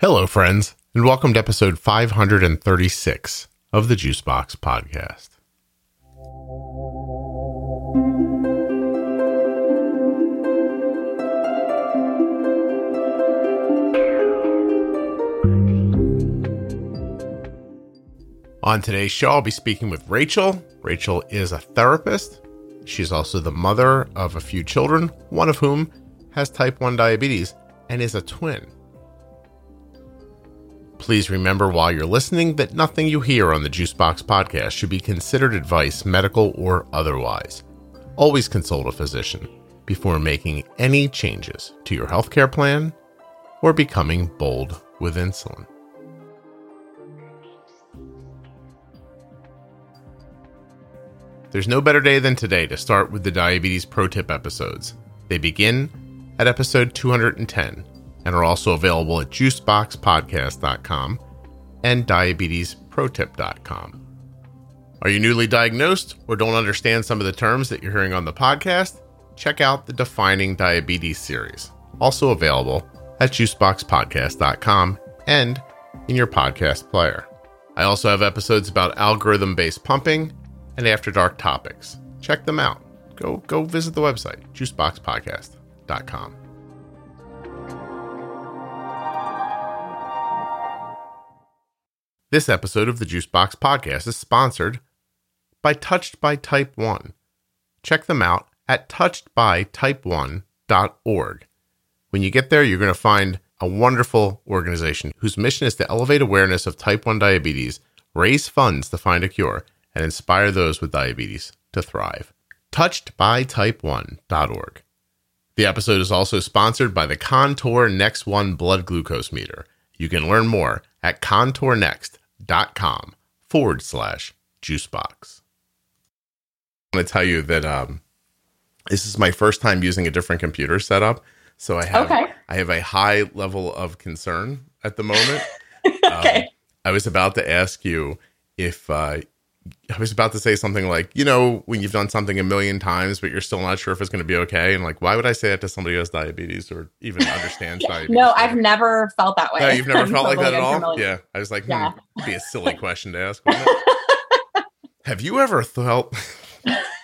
Hello, friends, and welcome to episode 536 of the Juicebox Podcast. On today's show, I'll be speaking with Rachel. Rachel is a therapist. She's also the mother of a few children, one of whom has type 1 diabetes and is a twin. Please remember while you're listening that nothing you hear on the Juicebox podcast should be considered advice, medical or otherwise. Always consult a physician before making any changes to your healthcare plan or becoming bold with insulin. There's no better day than today to start with the Diabetes Pro Tip episodes. They begin at episode 210 and are also available at juiceboxpodcast.com and diabetesprotip.com. Are you newly diagnosed or don't understand some of the terms that you're hearing on the podcast? Check out the Defining Diabetes series, also available at juiceboxpodcast.com and in your podcast player. I also have episodes about algorithm based pumping and after dark topics. Check them out. Go go visit the website, juiceboxpodcast.com. This episode of the Juicebox Podcast is sponsored by Touched by Type 1. Check them out at touchedbytype1.org. When you get there, you're going to find a wonderful organization whose mission is to elevate awareness of type 1 diabetes, raise funds to find a cure, and inspire those with diabetes to thrive. Touchedbytype1.org. The episode is also sponsored by the Contour Next One blood glucose meter. You can learn more at contournext.com forward slash juicebox. I want to tell you that um, this is my first time using a different computer setup. So I have Okay. I have a high level of concern at the moment. okay. Um, I was about to ask you if uh, I was about to say something like, you know, when you've done something a million times, but you're still not sure if it's going to be okay, and like, why would I say that to somebody who has diabetes or even understands diabetes? No, I've never felt that way. No, you've never I'm felt like that at all. Yeah, I was like, hmm, Yeah. be a silly question to ask. Have you ever felt?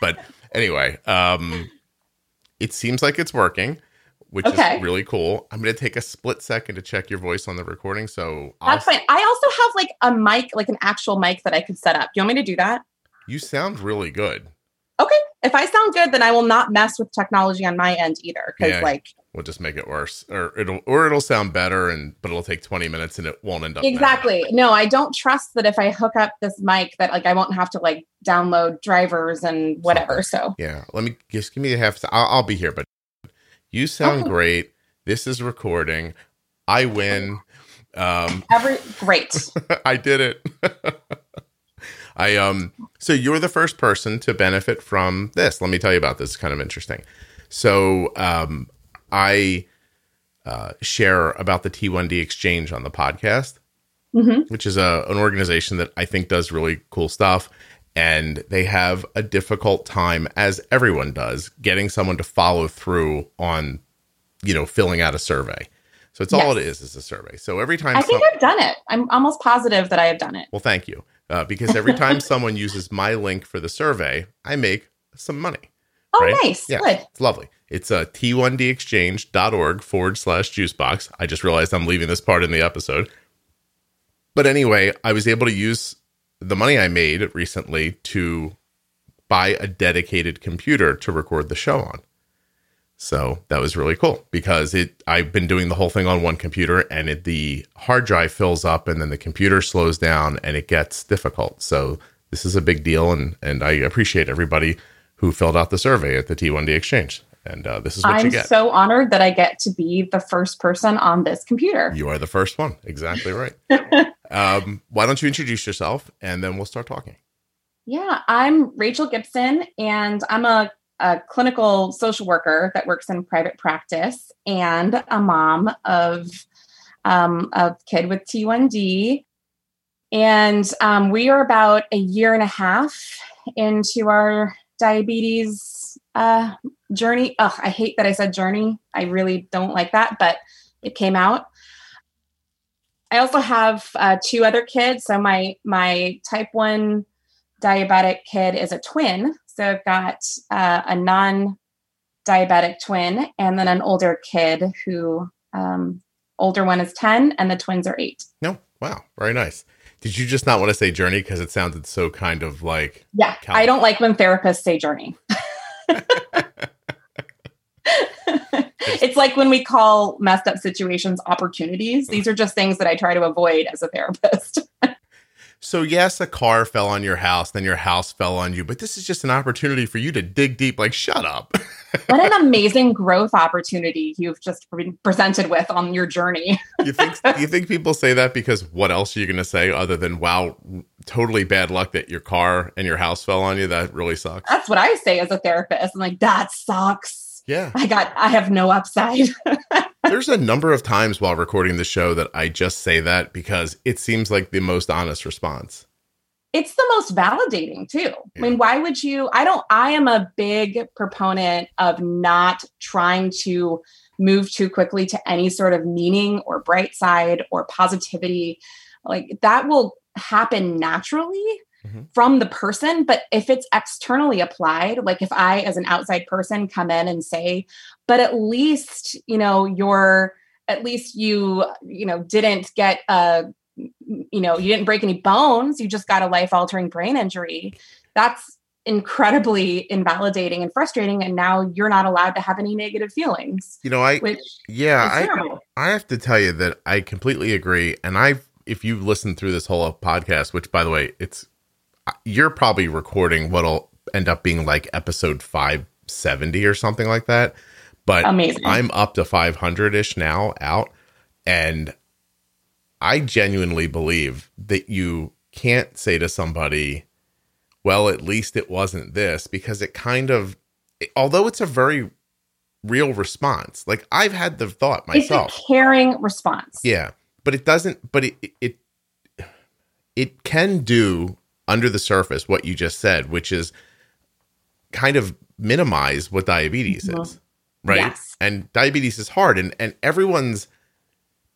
but anyway, um, it seems like it's working, which Okay. is really cool. I'm going to take a split second to check your voice on the recording. So I'll, That's fine. I also have like a mic, like an actual mic that I could set up. Do you want me to do that? you sound really good. Okay. If I sound good, then I will not mess with technology on my end either. Because Yeah. like We'll just make it worse, or it'll or it'll sound better, and but it'll take 20 minutes, and it won't end up exactly. No, I don't trust that if I hook up this mic that like I won't have to like download drivers and whatever. So Yeah, let me just give me a half. I'll, I'll be here, but you sound Okay. great. This is recording. I win. Um, every great. I did it. I um. So you're the first person to benefit from this. Let me tell you about this. It's kind of interesting. So um, I uh, share about the T1D exchange on the podcast. hmm which is a an organization that I think does really cool stuff. And they have a difficult time, as everyone does, getting someone to follow through on, you know, filling out a survey. So it's all it is is a survey. So every time, I think some- I've done it. I'm almost positive that I have done it. well, thank you, uh, because every time someone uses my link for the survey, I make some money. Oh, Right? nice. Yeah, Good. it's lovely. It's uh, t1dexchange.org forward slash juicebox. I just realized I'm leaving this part in the episode. But anyway, I was able to use the money I made recently to buy a dedicated computer to record the show on. So that was really cool because it I've been doing the whole thing on one computer and it, the hard drive fills up and then the computer slows down and it gets difficult. So this is a big deal and and I appreciate everybody who filled out the survey at the T1D exchange. And uh, this is what you I'm so honored that I get to be the first person on this computer. you are the first one. Exactly right. um, why don't you introduce yourself and then we'll start talking. Yeah, I'm Rachel Gibson, and I'm a, a clinical social worker that works in private practice and a mom of um, a kid with T1D. And um, we are about a year and a half into our diabetes uh, journey. Ugh, I hate that I said journey. I really don't like that, but it came out. I also have uh, two other kids. So my my type one diabetic kid is a twin. So I've got uh, a non diabetic twin and then an older kid who um, older one is 10 and the twins are eight. No, wow, very nice. Did you just not want to say journey because it sounded so kind of like yeah? California. I don't like when therapists say journey. it's like when we call messed up situations opportunities. Mm. These are just things that I try to avoid as a therapist. So, yes, a car fell on your house, then your house fell on you, but this is just an opportunity for you to dig deep. Like, shut up. what an amazing growth opportunity you've just been presented with on your journey. you think you think people say that because what else are you going to say other than wow, totally bad luck that your car and your house fell on you? That really sucks. That's what I say as a therapist. I'm like, that sucks. Yeah. I got I have no upside. There's a number of times while recording the show that I just say that because it seems like the most honest response. It's the most validating too. Yeah. I mean, why would you? I don't, I am a big proponent of not trying to move too quickly to any sort of meaning or bright side or positivity. Like that will happen naturally mm-hmm. from the person. But if it's externally applied, like if I, as an outside person, come in and say, but at least, you know, you're, at least you, you know, didn't get a, you know, you didn't break any bones, you just got a life altering brain injury. That's incredibly invalidating and frustrating and now you're not allowed to have any negative feelings you know i yeah i i have to tell you that i completely agree and i if you listen through this whole podcast which by the way it's uh, you're probably recording what'll end up being like episode 570 or something like that. But Amazing. I'm up to 500 ish now out. And I genuinely believe that you can't say to somebody, well, at least it wasn't this, because it kind of, although it's a very real response, like I've had the thought myself. It's a caring response. Yeah. But it doesn't, but it, it, it can do under the surface what you just said, which is kind of minimize what diabetes mm-hmm. is, right? Yes. And diabetes is hard, and and everyone's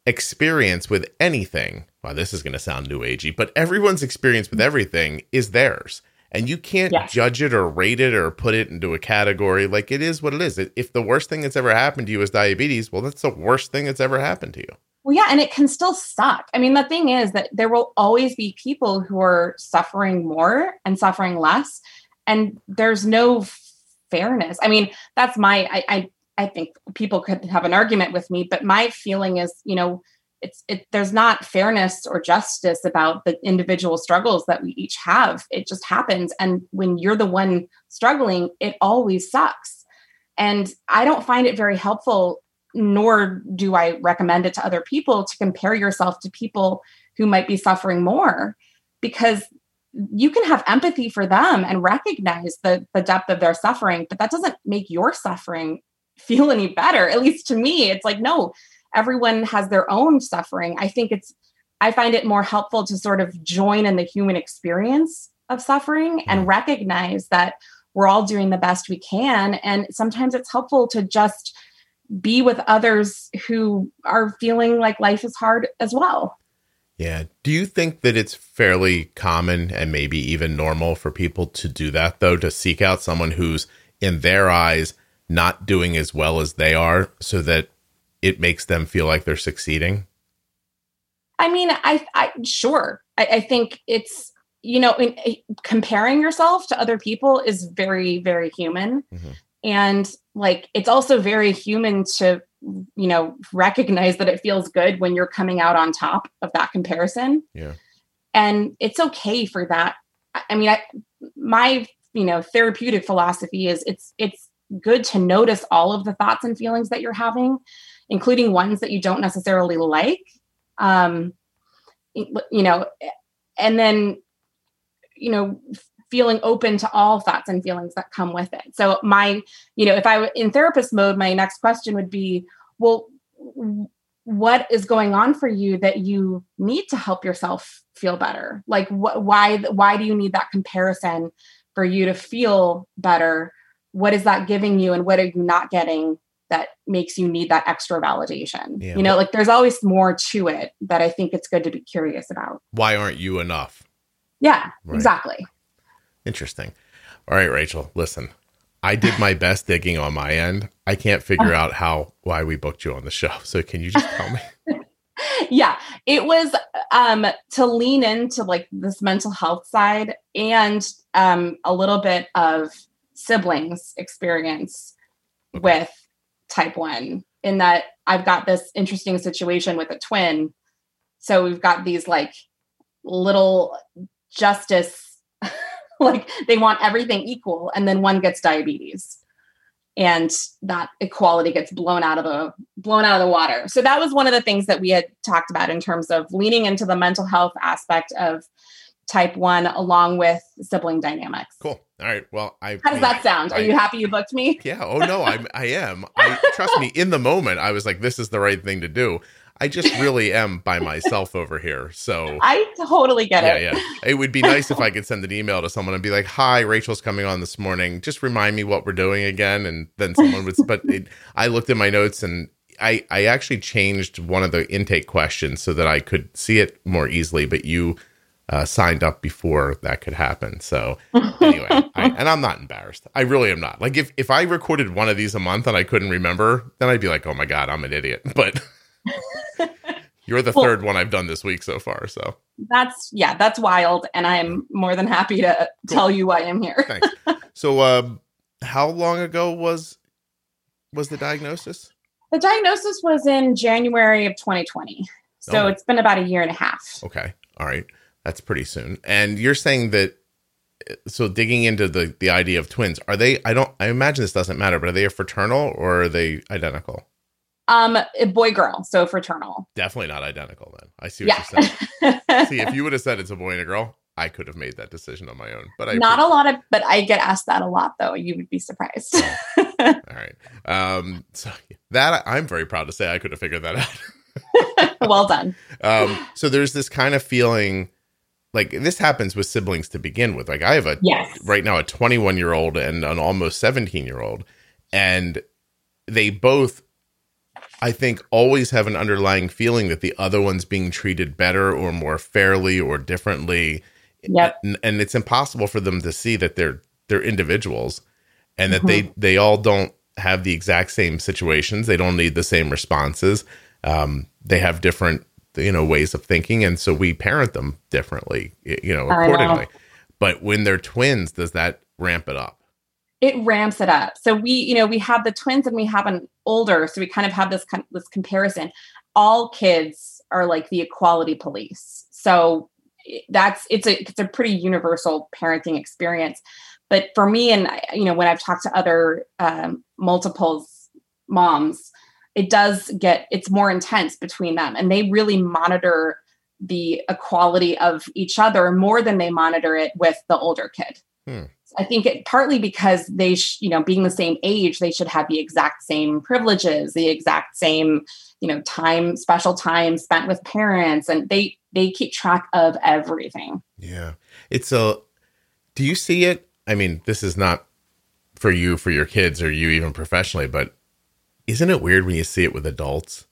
experience with anything. Well, this is going to sound new agey, but everyone's experience with everything is theirs. And you can't yes. judge it or rate it or put it into a category. Like it is what it is. If the worst thing that's ever happened to you is diabetes, well, that's the worst thing that's ever happened to you. Well, yeah, and it can still suck. I mean, the thing is that there will always be people who are suffering more and suffering less, and there's no fairness. I mean, that's my. I I, I think people could have an argument with me, but my feeling is, you know, it's it. There's not fairness or justice about the individual struggles that we each have. It just happens, and when you're the one struggling, it always sucks. And I don't find it very helpful nor do I recommend it to other people to compare yourself to people who might be suffering more because you can have empathy for them and recognize the, the depth of their suffering, but that doesn't make your suffering feel any better. At least to me, it's like, no, everyone has their own suffering. I think it's, I find it more helpful to sort of join in the human experience of suffering and mm. recognize that we're all doing the best we can. And sometimes it's helpful to just be with others who are feeling like life is hard as well. Yeah. Do you think that it's fairly common and maybe even normal for people to do that, though, to seek out someone who's, in their eyes, not doing as well as they are so that it makes them feel like they're succeeding? I mean, I, I sure. I, I think it's, you know, in, comparing yourself to other people is very, very human. Mm-hmm. And like it's also very human to you know recognize that it feels good when you're coming out on top of that comparison. Yeah. And it's okay for that. I mean i my you know therapeutic philosophy is it's it's good to notice all of the thoughts and feelings that you're having including ones that you don't necessarily like. Um you know and then you know feeling open to all thoughts and feelings that come with it. So my, you know, if I were in therapist mode, my next question would be, well, what is going on for you that you need to help yourself feel better? Like wh- why why do you need that comparison for you to feel better? What is that giving you and what are you not getting that makes you need that extra validation. Yeah, you know, like there's always more to it that I think it's good to be curious about. Why aren't you enough? Yeah, Right. exactly. Interesting. All right, Rachel, listen. I did my best digging on my end. I can't figure out how why we booked you on the show. So can you just tell me? yeah it was um to lean into like this mental health side and um a little bit of siblings experience Okay. with type 1 in that i've got this interesting situation with a twin so we've got these like little justice like they want everything equal and then one gets diabetes and that equality gets blown out of the blown out of the water. So that was one of the things that we had talked about in terms of leaning into the mental health aspect of type 1 along with sibling dynamics. Cool. All right. Well, I How does that sound? Are I- you happy you booked me? Yeah. Oh no, I'm I am. I trust me, in the moment I was like, this is the right thing to do. I just really am by myself over here. So I totally get yeah, it. yeah. It would be nice if I could send an email to someone and be like, "Hi, Rachel's coming on this morning. Just remind me what we're doing again." And then someone would. but it, I looked at my notes and I I actually changed one of the intake questions so that I could see it more easily. But you uh, signed up before that could happen. So anyway, I, and I'm not embarrassed. I really am not. Like if if I recorded one of these a month and I couldn't remember, then I'd be like, "Oh my god, I'm an idiot." But you're the Well- third one I've done this week so far. So That's yeah, that's wild and I'm more than happy to tell you why I'm here. Thanks. so, um, how long ago was was the diagnosis? The diagnosis was in January of 2020. So Oh. it's been about a year and a half. Okay, all right, that's pretty soon. And you're saying that. So digging into the the idea of twins, are they? I don't. I imagine this doesn't matter, but are they a fraternal or are they identical? Um boy girl, so fraternal. Definitely not identical. Then I see what Yeah. you're saying. see, if you would have said it's a boy and a girl, I could have made that decision on my own. But I Not a lot of, but I get asked that a lot though. You would be surprised. All right. Um, so that I'm very proud to say I could have figured that out. well done. um, so there's this kind of feeling like this happens with siblings to begin with. Like I have a Yes. right now a 21 year old and an almost 17 year old, and they both, I think, always have an underlying feeling that the other one's being treated better or more fairly or differently. Yep. And, and it's impossible for them to see that they're they're individuals and that Mm-hmm. they they all don't have the exact same situations. They don't need the same responses. Um, they have different you know ways of thinking, and so we parent them differently. You know I know. accordingly. But when they're twins, does that ramp it up? It ramps it up. So we, you know, we have the twins and we have an older, so we kind of have this kind this comparison. All kids are like the equality police. So that's it's a it's a pretty universal parenting experience. But for me, and you know, when I've talked to other um, multiples moms, it does get it's more intense between them, and they really monitor the equality of each other more than they monitor it with the older kid. Hmm. I think it partly because they, sh- you know, being the same age, they should have the exact same privileges, the exact same, you know, time, special time spent with parents, and they they keep track of everything. Yeah. It's a do you see it? I mean, this is not for you for your kids or you even professionally, but isn't it weird when you see it with adults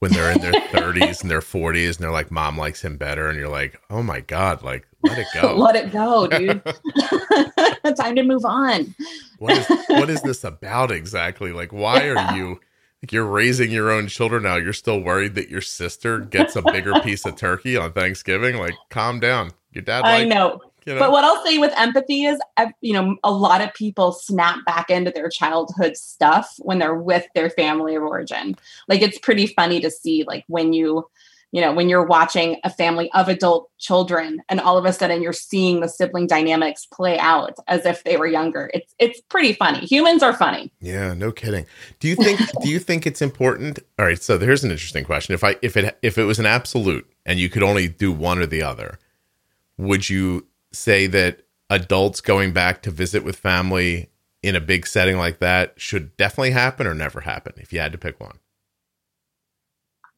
when they're in their 30s and their 40s and they're like mom likes him better and you're like, "Oh my god, like let it go." Let it go, dude. time to move on. what is what is this about exactly? Like why are you like you're raising your own children now. You're still worried that your sister gets a bigger piece of turkey on Thanksgiving? Like calm down. Your dad I like, know. You know. But what I'll say with empathy is, you know, a lot of people snap back into their childhood stuff when they're with their family of origin. Like it's pretty funny to see, like when you, you know, when you're watching a family of adult children, and all of a sudden you're seeing the sibling dynamics play out as if they were younger. It's it's pretty funny. Humans are funny. Yeah, no kidding. Do you think do you think it's important? All right, so here's an interesting question. If I if it if it was an absolute and you could only do one or the other, would you say that adults going back to visit with family in a big setting like that should definitely happen or never happen if you had to pick one?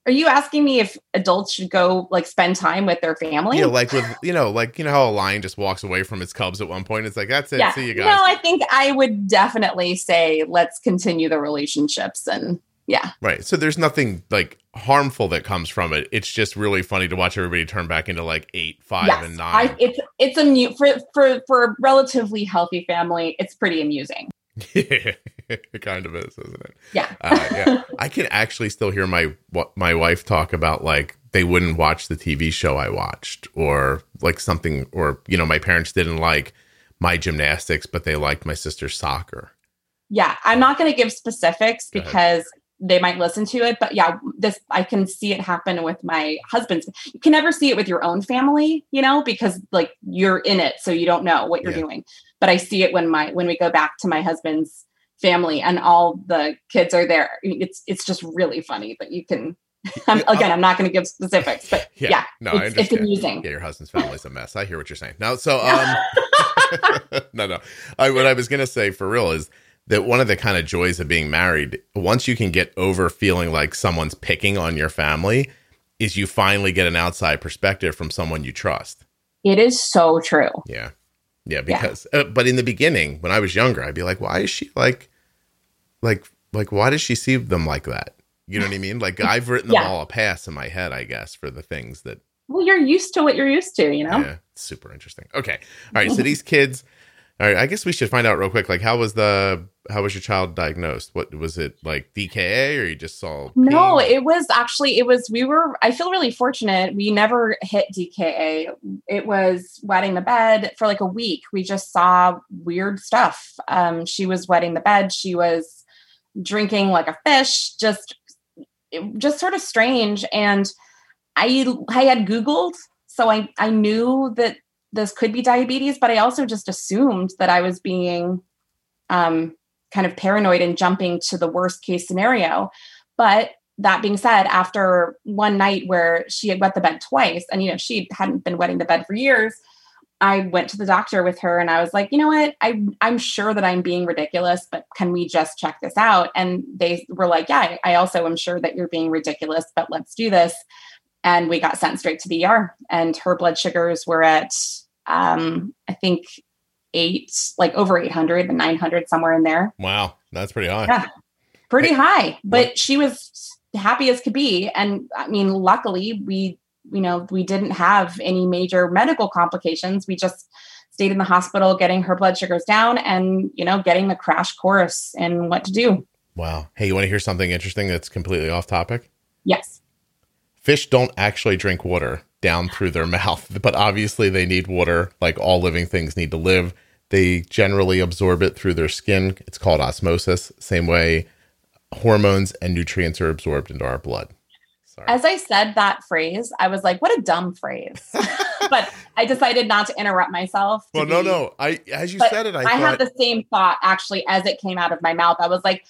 Are you asking me if adults should go like spend time with their family? Yeah, like with you know, like you know how a lion just walks away from its cubs at one point. It's like that's it. yeah. See you guys. No, I think I would definitely say let's continue the relationships and yeah. Right. So there's nothing like harmful that comes from it. It's just really funny to watch everybody turn back into like eight, five, Yes, and nine. I, it's it's a mu- for for for a relatively healthy family. It's pretty amusing. It kind of is, isn't it? Yeah. Uh, yeah. I can actually still hear my what my wife talk about like they wouldn't watch the TV show I watched or like something or you know my parents didn't like my gymnastics but they liked my sister's soccer. Yeah, I'm not going to give specifics Go ahead. They might listen to it, but yeah, this I can see it happen with my husband's. You can never see it with your own family, you know, because like you're in it, so you don't know what you're Yeah. doing. But I see it when my when we go back to my husband's family and all the kids are there. It's it's just really funny, but you can. I'm, again, I'm not going to give specifics, but Yeah, yeah, no, I it's, it's amusing. Yeah, your husband's family's a mess. I hear what you're saying. Now, so um, no, no. I, what I was gonna say for real is that one of the kind of joys of being married, once you can get over feeling like someone's picking on your family, is you finally get an outside perspective from someone you trust. It is so true. Yeah, yeah. Because, Uh, but in the beginning, when I was younger, I'd be like, why is she like, like, like, why does she see them like that? You know what I mean? Like I've written them Yeah. all a pass in my head, I guess, for the things that Well, you're used to what you're used to, you know. yeah, super interesting. Okay, all right. So these kids, all right. I guess we should find out real quick. Like, how was the how was your child diagnosed? What was it like? DKA or you just saw? No, it was actually it was we were I feel really fortunate. We never hit DKA. It was wetting the bed for like a week. We just saw weird stuff. Um she was wetting the bed, she was drinking like a fish, just it- just sort of strange and I I had googled so I I knew that this could be diabetes, but I also just assumed that I was being um kind of paranoid and jumping to the worst case scenario. But that being said, after one night where she had wet the bed twice, and you know she hadn't been wetting the bed for years, I went to the doctor with her, and I was like, you know what, I I'm sure that I'm being ridiculous, but can we just check this out? And they were like, yeah, I also am sure that you're being ridiculous, but let's do this. And we got sent straight to the ER, and her blood sugars were at um, I think eight, like over 800 and 900, somewhere in there Wow, that's pretty high. Yeah. pretty Hey, high but what- she was happy as could be and i mean luckily we you know we didn't have any major medical complications we just stayed in the hospital getting her blood sugars down and you know getting the crash course in what to do Wow. Hey, you want to hear something interesting that's completely off topic? yes Fish don't actually drink water down through their mouth, but obviously they need water like all living things need to live. They generally absorb it through their skin. It's called osmosis. Same way hormones and nutrients are absorbed into our blood. Sorry. as i said that phrase i was like what a dumb phrase but i decided not to interrupt myself to well, no, be- no. I as you said it, I, I, had the same thought actually as it came out of my mouth. I was like,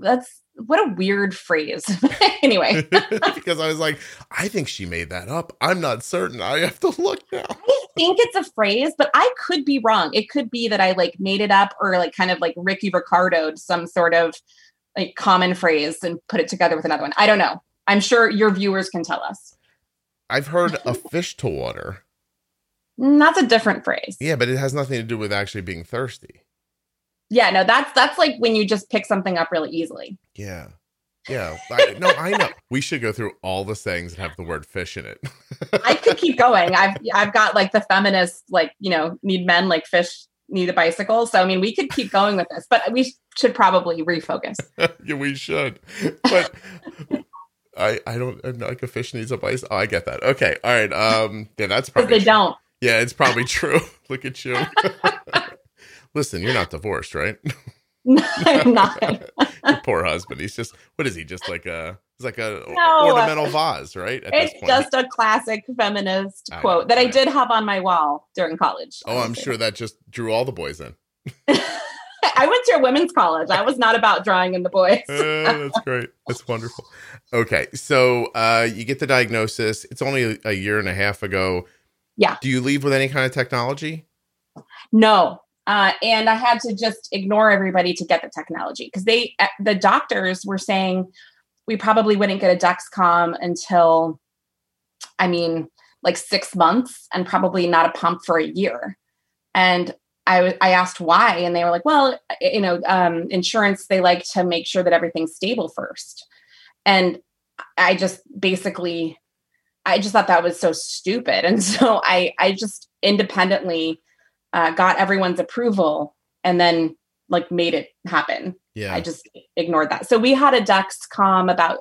that's what a weird phrase. anyway, because I was like, I think she made that up. I'm not certain. I have to look now. I think it's a phrase, but I could be wrong. It could be that I like made it up or like kind of like Ricky Ricardo'd some sort of like common phrase and put it together with another one. I don't know. I'm sure your viewers can tell us. I've heard a fish to water. Mm, That's a different phrase. Yeah, but it has nothing to do with actually being thirsty. Yeah, no, that's that's like when you just pick something up really easily. Yeah. Yeah. I, no, I know. We should go through all the sayings that have the word fish in it. I could keep going. I've I've got like the feminist like you know need men like fish need a bicycle. So I mean we could keep going with this, but we should probably refocus. yeah, we should. But I I don't I'm not like a fish needs a bicycle. Oh, I get that. Okay. All right. Um yeah, that's probably they don't. Yeah, it's probably true. Look at you. Listen, you're not divorced, right? I'm not. Your poor husband. He's just what is he? Just like a it's like a No. ornamental vase, right? At It's this point. just a classic feminist I know, quote that I I did have on my wall during college. Oh, I'm sure that just drew all the boys in. I went to a women's college. I was not about drawing in the boys. Uh, that's great. That's wonderful. Okay, so uh, you get the diagnosis. It's only a, a year and a half ago. Yeah. Do you leave with any kind of technology? No. Uh, and I had to just ignore everybody to get the technology because they, uh, the doctors were saying, we probably wouldn't get a Dexcom until, I mean, like six months and probably not a pump for a year. And I, I asked why, and they were like, well, you know, um, insurance, they like to make sure that everything's stable first. And I just basically, I just thought that was so stupid. And so I, I just independently uh, got everyone's approval and then like made it happen. Yeah. I just ignored that. So we had a Dexcom about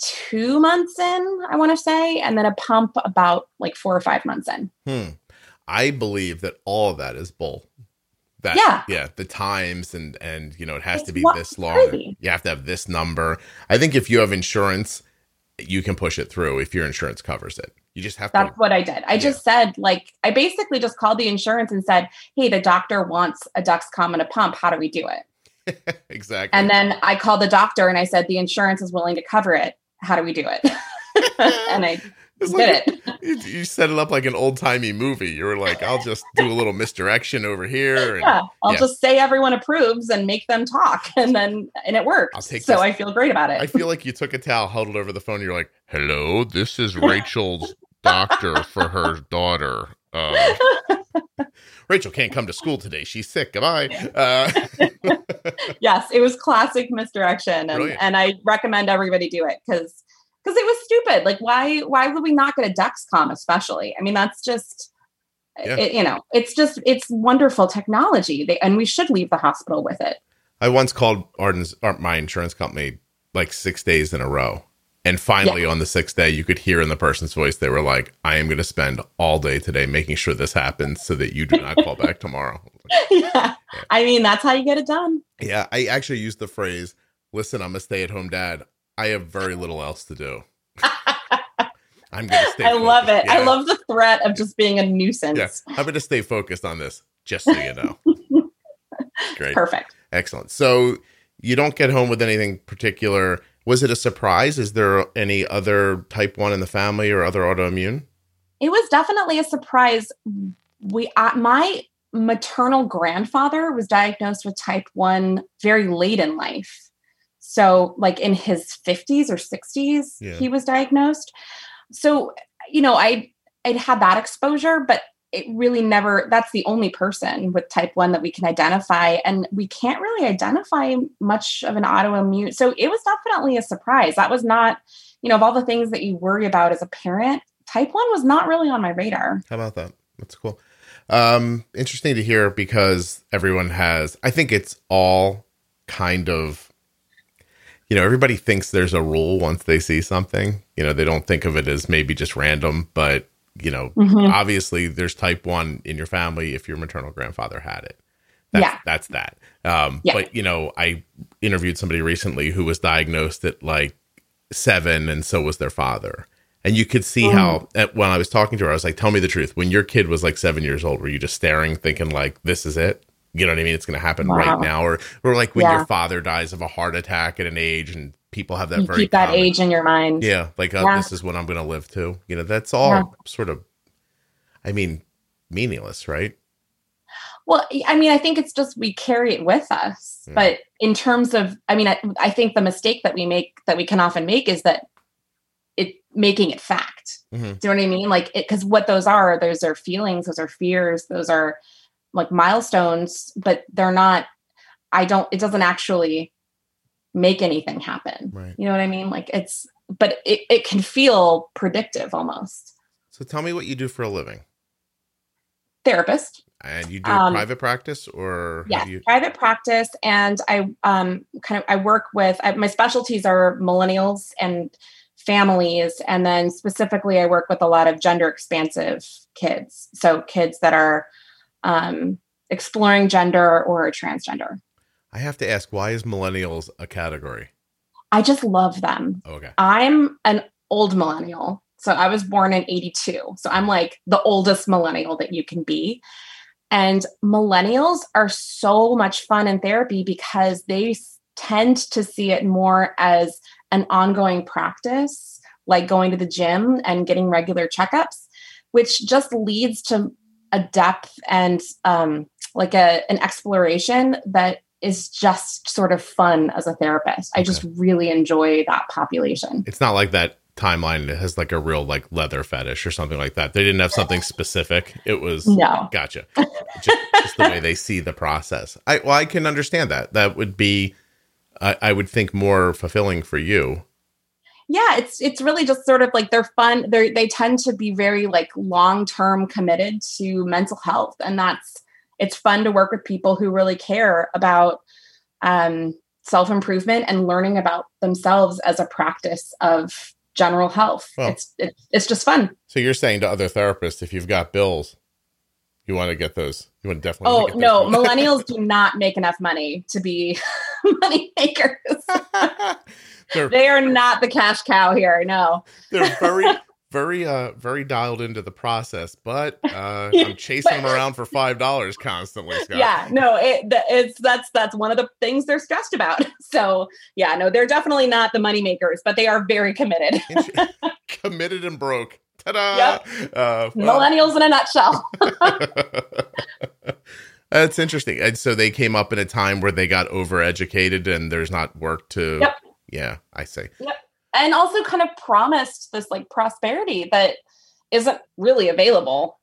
two months in, I want to say, and then a pump about like four or five months in. Hmm. I believe that all of that is bull. That, Yeah. yeah, the times and and you know it has It's to be this long. crazy. You have to have this number. I think if you have insurance, you can push it through if your insurance covers it. You just have to That's to. what I did. I just said, like, I basically just called the insurance and said, hey, the doctor wants a Dexcom and a pump. How do we do it? exactly. And then I called the doctor and I said, the insurance is willing to cover it. How do we do it? and I It's like You, you set it up like an old timey movie. You were like, I'll just do a little misdirection over here. And yeah, I'll yeah. just say everyone approves and make them talk, and then and it worked. I'll take so this- I feel great about it. I feel like you took a towel, held it over the phone. You're like, "Hello, this is Rachel's doctor for her daughter. Uh, Rachel can't come to school today. She's sick. Goodbye." Uh, yes, it was classic misdirection, and Brilliant. and I recommend everybody do it because because it was stupid. Like why why would we not get a Dexcom? Especially, I mean, that's just. Yeah. It, you know, it's just it's wonderful technology, they, and we should leave the hospital with it. I once called Arden's my insurance company like six days in a row. And finally, on the sixth day, you could hear in the person's voice, they were like, I am going to spend all day today making sure this happens so that you do not call back tomorrow. yeah, I mean, that's how you get it done. Yeah, I actually used the phrase, listen, I'm a stay at home dad. I have very little else to do. I'm going to stay I love it. focused." I love the threat of just being a nuisance. Yeah, I'm going to stay focused on this, just so you know. Great. Perfect. Excellent. So you don't get home with anything particular. Was it a surprise? Is there any other type 1 in the family or other autoimmune? It was definitely a surprise. We, uh, my maternal grandfather was diagnosed with type one very late in life. So, like in his 50s or 60s, Yeah. he was diagnosed. So, you know, I I'd had that exposure, but it really never that's the only person with type 1 that we can identify and we can't really identify much of an autoimmune. So, it was definitely a surprise. That was not, you know, of all the things that you worry about as a parent, type 1 was not really on my radar. How about that? That's cool. Um, interesting to hear because everyone has, I think it's all kind of, you know, everybody thinks there's a rule once they see something. You know, they don't think of it as maybe just random, but, you know, Mhm. obviously there's type one in your family if your maternal grandfather had it. That's, Yeah. That's that. Um, Yeah. But, you know, I interviewed somebody recently who was diagnosed at like seven, and so was their father. And you could see Mm. how, at- when I was talking to her, I was like, tell me the truth. When your kid was like seven years old, were you just staring, thinking, like, this is it? You know what I mean? It's going to happen Wow. right now. Or, or like when Yeah. your father dies of a heart attack at an age and people have that you very keep that common- age in your mind. yeah, like uh, Yeah. this is what I'm going to live to. You know, that's all Yeah. sort of, I mean, meaningless, right? Well, I mean, I think it's just we carry it with us. Mm. But in terms of, I mean, I, I think the mistake that we make, that we can often make, is that it making it fact. Mhm. Do you know what I mean? Like, because what those are, those are feelings, those are fears, those are like milestones, but they're not. I don't. It doesn't actually make anything happen. Right. You know what I mean? Like it's, but it, it can feel predictive almost. So tell me what you do for a living. Therapist. And you do Um, private practice or have you? private practice, and I um kind of I work with I, my specialties are millennials and families, and then specifically I work with a lot of gender expansive kids, so kids that are um, exploring gender or transgender. I have to ask, why is millennials a category? I just love them. Okay. I'm an old millennial. So I was born in 82. So I'm like the oldest millennial that you can be. And millennials are so much fun in therapy because they tend to see it more as an ongoing practice, like going to the gym and getting regular checkups, which just leads to a depth and um, like a, an exploration that is just sort of fun as a therapist. I just really enjoy that population. It's not like that timeline that has like a real like leather fetish or something like that. They didn't have something specific. It was No. gotcha. just, just the way they see the process. I well, I can understand that. That would be, I, I would think, more fulfilling for you. Yeah it's it's really just sort of like they're fun they they tend to be very like long term committed to mental health and that's it's fun to work with people who really care about um, self improvement and learning about themselves as a practice of general health Well- it's, it's it's just fun So you're saying to other therapists, if you've got bills, you want to get those. You want to definitely. oh no millennials do not make enough money to be money makers they're they are not the cash cow here no they're very very uh very dialed into the process, but uh I'm chasing them around for five dollars constantly. Scott. yeah no it, it's that's that's one of the things they're stressed about so yeah no they're definitely not the money makers but they are very committed committed and broke. Ta-da! Uh, well, millennials in a nutshell That's interesting. And so they came up in a time where they got overeducated and there's not work to. Yep. Yeah, I see. Yep. and also kind of promised this like prosperity that isn't really available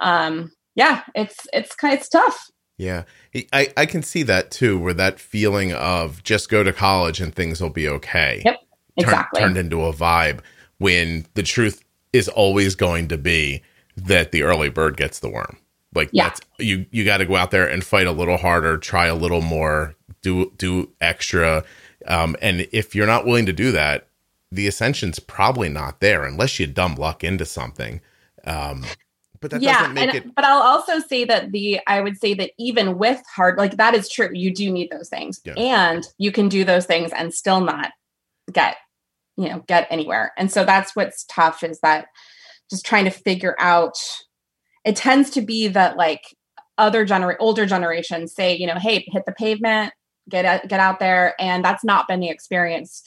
um yeah it's it's kind it's tough Yeah, I I can see that too, where that feeling of just go to college and things will be okay. Yep, turn- exactly turned into a vibe when the truth is always going to be that the early bird gets the worm. Like Yeah. that's you you got to go out there and fight a little harder, try a little more, do do extra. Um, and if you're not willing to do that, the ascension's probably not there unless you dumb luck into something. Um, but that yeah doesn't make and, it. but i'll also say that the i would say that even with hard like that is true you do need those things Yeah. and you can do those things and still not get you know get anywhere and so that's what's tough is that just trying to figure out it tends to be that like other gener older generations say you know hey hit the pavement get out, get out there and that's not been the experience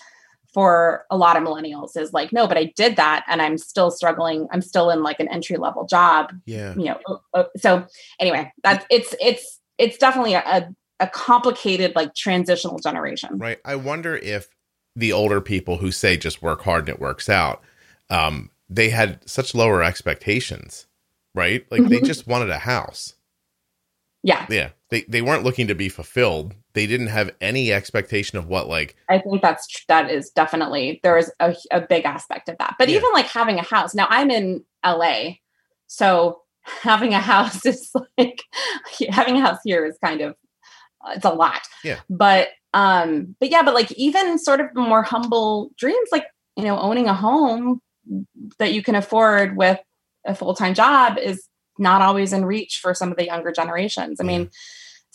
for a lot of millennials is like no but i did that and i'm still struggling i'm still in like an entry level job Yeah, you know uh, uh, so anyway that's it's it's it's definitely a, a complicated like transitional generation right. I wonder if the older people who say just work hard and it works out, um, they had such lower expectations, right? Like they Mhm. just wanted a house. yeah Yeah, they they weren't looking to be fulfilled. They didn't have any expectation of what like i think that's that is definitely there is a, a big aspect of that but Yeah. even like having a house now i'm in la so having a house is like having a house here is kind of it's a lot Yeah. but um but yeah but like even sort of more humble dreams like you know owning a home that you can afford with a full-time job is not always in reach for some of the younger generations i mean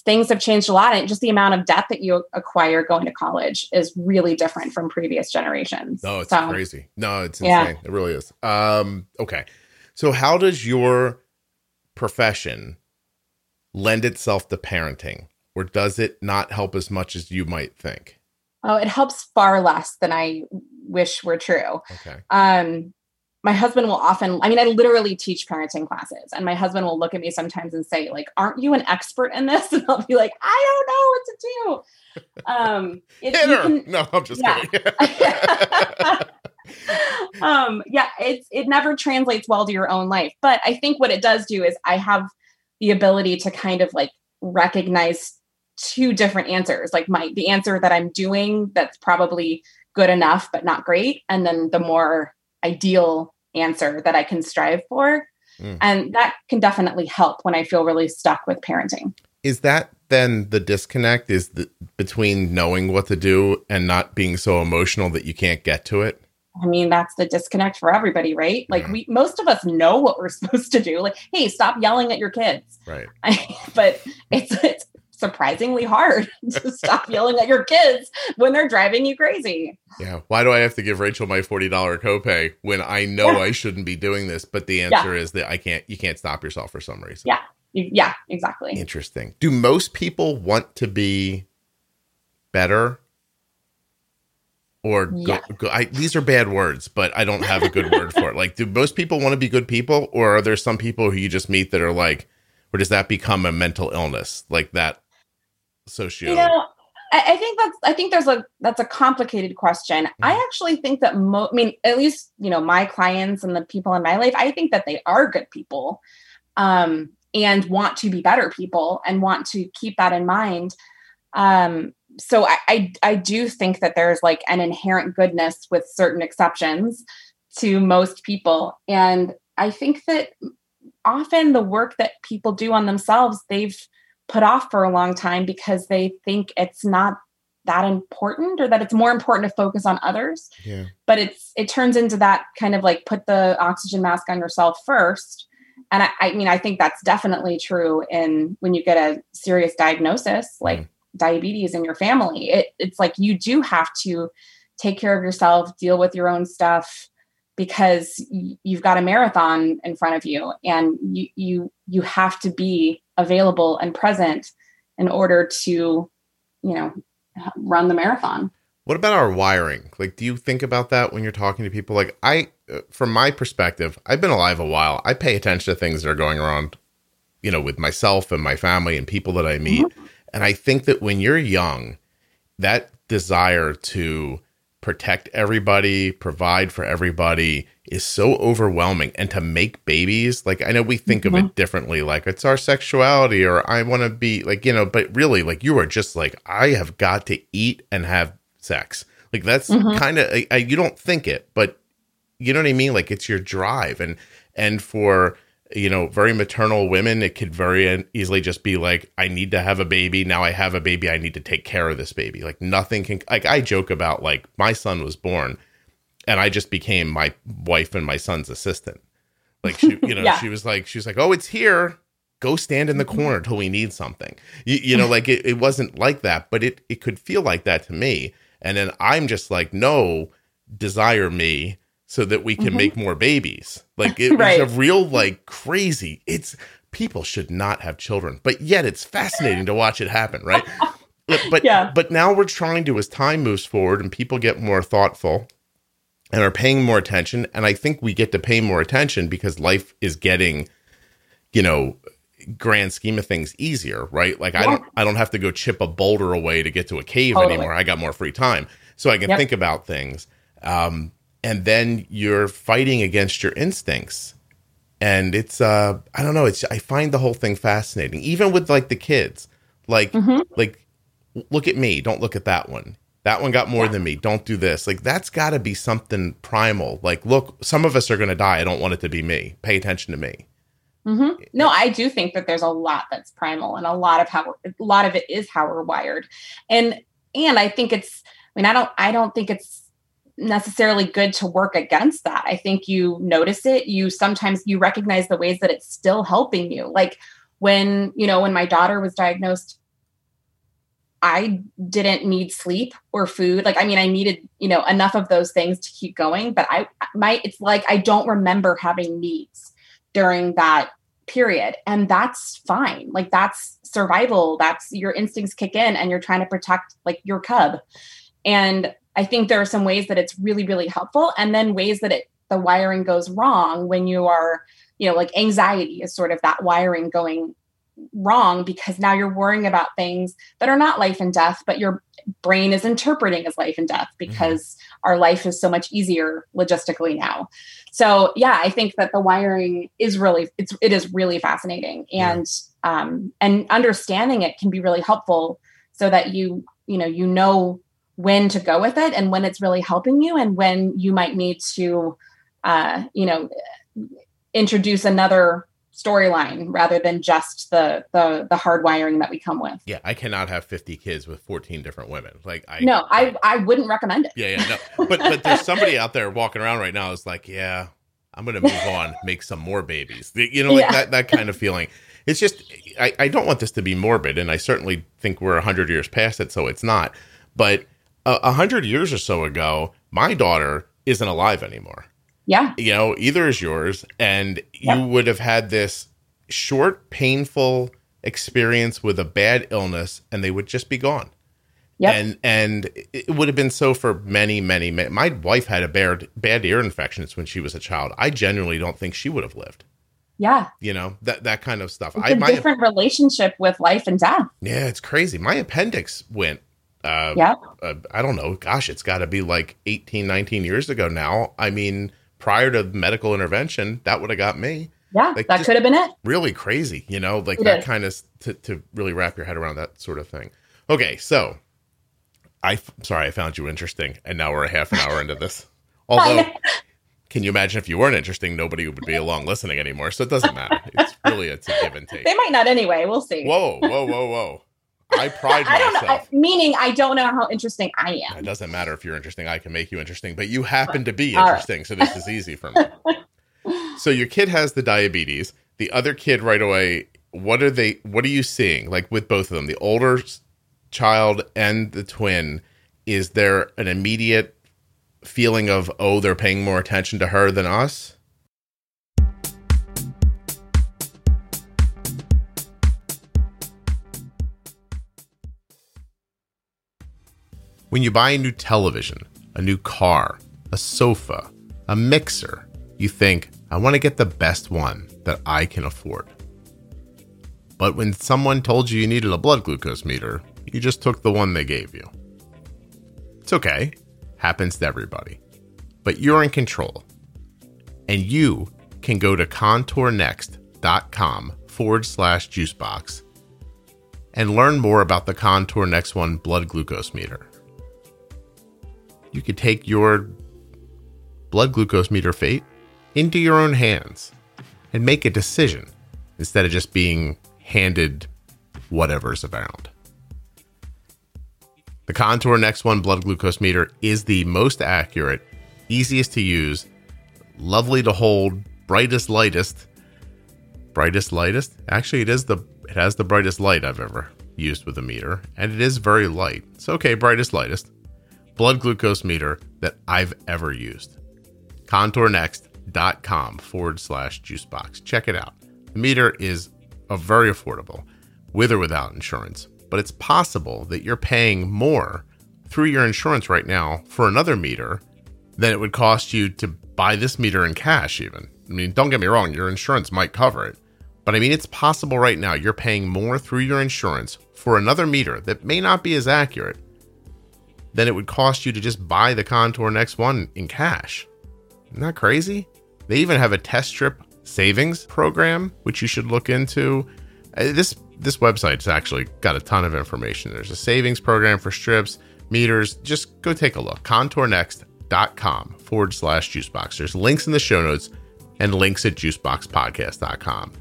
things have changed a lot and just the amount of debt that you acquire going to college is really different from previous generations no, it's So, crazy. No, it's Yeah. insane. It really is. Um, okay, so how does your profession lend itself to parenting, or does it not help as much as you might think? oh it helps far less than i wish were true Okay, um my husband will often i mean i literally teach parenting classes and my husband will look at me sometimes and say like aren't you an expert in this and i'll be like i don't know what to do um it, can- no, I'm just Yeah. kidding. um yeah it's it never translates well to your own life but i think what it does do is i have the ability to kind of like recognize two different answers like my the answer that i'm doing that's probably good enough but not great and then the more ideal answer that i can strive for Mm. and that can definitely help when i feel really stuck with parenting is that then the disconnect is the, between knowing what to do and not being so emotional that you can't get to it? I mean, that's the disconnect for everybody, right? Like Yeah. we most of us know what we're supposed to do. Like, hey, stop yelling at your kids. Right. but it's it's surprisingly hard to stop yelling at your kids when they're driving you crazy. Yeah. Why do I have to give Rachel my forty dollar copay when I know I shouldn't be doing this? But the answer is that I can't. You can't stop yourself for some reason. Yeah. Yeah, exactly. Interesting. Do most people want to be better? Or go, Yeah. go, I, these are bad words, but I don't have a good word for it. Like, do most people want to be good people, or are there some people who you just meet that are like, or does that become a mental illness like that? Socio? You know, I, I think that's I think there's a that's a complicated question. I Mhm. actually think that mo- I mean, at least you know my clients and the people in my life, I think that they are good people, um, and want to be better people and want to keep that in mind. Um, so I, I I do think that there's like an inherent goodness with certain exceptions to most people, and I think that often the work that people do on themselves, they've put off for a long time because they think it's not that important or that it's more important to focus on others yeah. but it's it turns into that kind of like put the oxygen mask on yourself first and i, I mean i think that's definitely true in when you get a serious diagnosis like Mm. diabetes in your family it, it's like you do have to take care of yourself deal with your own stuff because you've got a marathon in front of you and you you you have to be available and present in order to you know run the marathon What about our wiring? Like, do you think about that when you're talking to people? Like, I, from my perspective, I've been alive a while. I pay attention to things that are going around, you know, with myself and my family and people that I mm-hmm. meet. And I think that when you're young, that desire to protect everybody, provide for everybody is so overwhelming. And to make babies, like I know we think of it differently, like it's our sexuality or I want to be like, you know, but really, like you are just like, I have got to eat and have sex. Like that's Mhm. kind of, you don't think it, but you know what I mean? Like it's your drive. And, and for, you know, very maternal women, it could very easily just be like, I need to have a baby. Now I have a baby. I need to take care of this baby. Like nothing can, like I joke about like my son was born and I just became my wife and my son's assistant. Like she, you know, Yeah. she was like, she was like, oh, it's here. Go stand in the corner till we need something. You, you know, like it, it wasn't like that, but it, it could feel like that to me. And then I'm just like, no, desire me so that we can Mhm. make more babies. Like it Right. was a real like crazy. It's people should not have children, but yet it's fascinating to watch it happen, right? But but, Yeah. but now we're trying to as time moves forward and people get more thoughtful and are paying more attention and I think we get to pay more attention because life is getting you know grand scheme of things easier, right? Like I don't I don't have to go chip a boulder away to get to a cave Totally. anymore. I got more free time. So I can Yep. think about things. Um and then you're fighting against your instincts. And it's uh I don't know, it's I find the whole thing fascinating. Even with like the kids. Like Mhm. like look at me, don't look at that one. That one got more Yeah. than me. Don't do this. Like that's got to be something primal. Like look, some of us are going to die. I don't want it to be me. Pay attention to me. hmm No, I do think that there's a lot that's primal, and a lot of how a lot of it is how we're wired, and and I think it's. I mean, I don't. I don't think it's necessarily good to work against that. I think you notice it. You sometimes you recognize the ways that it's still helping you. Like when you know when my daughter was diagnosed. I didn't need sleep or food. Like, I mean, I needed, you know, enough of those things to keep going, but I, my, it's like I don't remember having needs during that period. And that's fine. Like that's survival. That's your instincts kick in and you're trying to protect like your cub. And I think there are some ways that it's really, really helpful. And then ways that it the wiring goes wrong when you are, you know, like anxiety is sort of that wiring going wrong because now you're worrying about things that are not life and death, but your brain is interpreting as life and death because our life is so much easier logistically now. So yeah, I think that the wiring is really it's it is really fascinating Yeah. and um and understanding it can be really helpful so that you you know you know when to go with it and when it's really helping you and when you might need to uh you know introduce another storyline rather than just the the the hard wiring that we come with. Yeah, I cannot have 50 kids with 14 different women. Like I No, I I wouldn't recommend it. Yeah, yeah, no. But but there's somebody out there walking around right now is like, yeah, I'm gonna move on, make some more babies. You know, like Yeah. that that kind of feeling. It's just I, I don't want this to be morbid, and I certainly think we're hundred years past it, so it's not. But a a hundred years or so ago, my daughter isn't alive anymore. Yeah. You know, either is yours, and Yep. you would have had this short, painful experience with a bad illness, and they would just be gone Yep. and and it would have been so for many many ma- my wife had a bad bad ear infections when she was a child i genuinely don't think she would have lived Yeah. You know, that that kind of stuff. It's I a my different relationship with life and death. Yeah, it's crazy. My appendix went uh, Yeah. uh, I don't know. Gosh, it's got to be like 18, 19 years ago now. I mean, prior to medical intervention, that would have got me. Yeah. Like, that could have been it. Really crazy, you know, like It that is. kind of to, to really wrap your head around that sort of thing. Okay, so I f- sorry I found you interesting, and now we're a half an hour into this. Although, can you imagine if you weren't interesting, nobody would be along listening anymore. So it doesn't matter. It's really it's a give and take. They might not anyway. We'll see. Whoa, whoa, whoa, whoa! I pride I know. myself. I, meaning, I don't know how interesting I am. It doesn't matter if you're interesting. I can make you interesting, but you happen to be All right. interesting, so this is easy for me. so your kid has the diabetes. The other kid right away. What are they? What are you seeing? Like with both of them, the older child and the twin. Is there an immediate feeling of oh, they're paying more attention to her than us? When you buy a new television, a new car, a sofa, a mixer, you think, I want to get the best one that I can afford. But when someone told you you needed a blood glucose meter, you just took the one they gave you. It's okay, happens to everybody. But you're in control. And you can go to contournext.com forward slash juicebox and learn more about the Contour Next One blood glucose meter you could take your blood glucose meter fate into your own hands and make a decision instead of just being handed whatever's around. The Contour Next One blood glucose meter is the most accurate, easiest to use, lovely to hold, brightest lightest. Brightest lightest? Actually, it is the it has the brightest light I've ever used with a meter, and it is very light. It's okay, brightest lightest blood glucose meter that I've ever used. Contournext.com forward slash juicebox. Check it out. The meter is a very affordable, with or without insurance, but it's possible that you're paying more through your insurance right now for another meter than it would cost you to buy this meter in cash, even. I mean, don't get me wrong, your insurance might cover it. But I mean, it's possible right now you're paying more through your insurance for another meter that may not be as accurate than it would cost you to just buy the Contour Next One in cash. Isn't that crazy? They even have a test strip savings program, which you should look into. Uh, This this website's actually got a ton of information. There's a savings program for strips, meters. Just go take a look. Contournext.com forward slash juicebox. There's links in the show notes and links at juiceboxpodcast.com.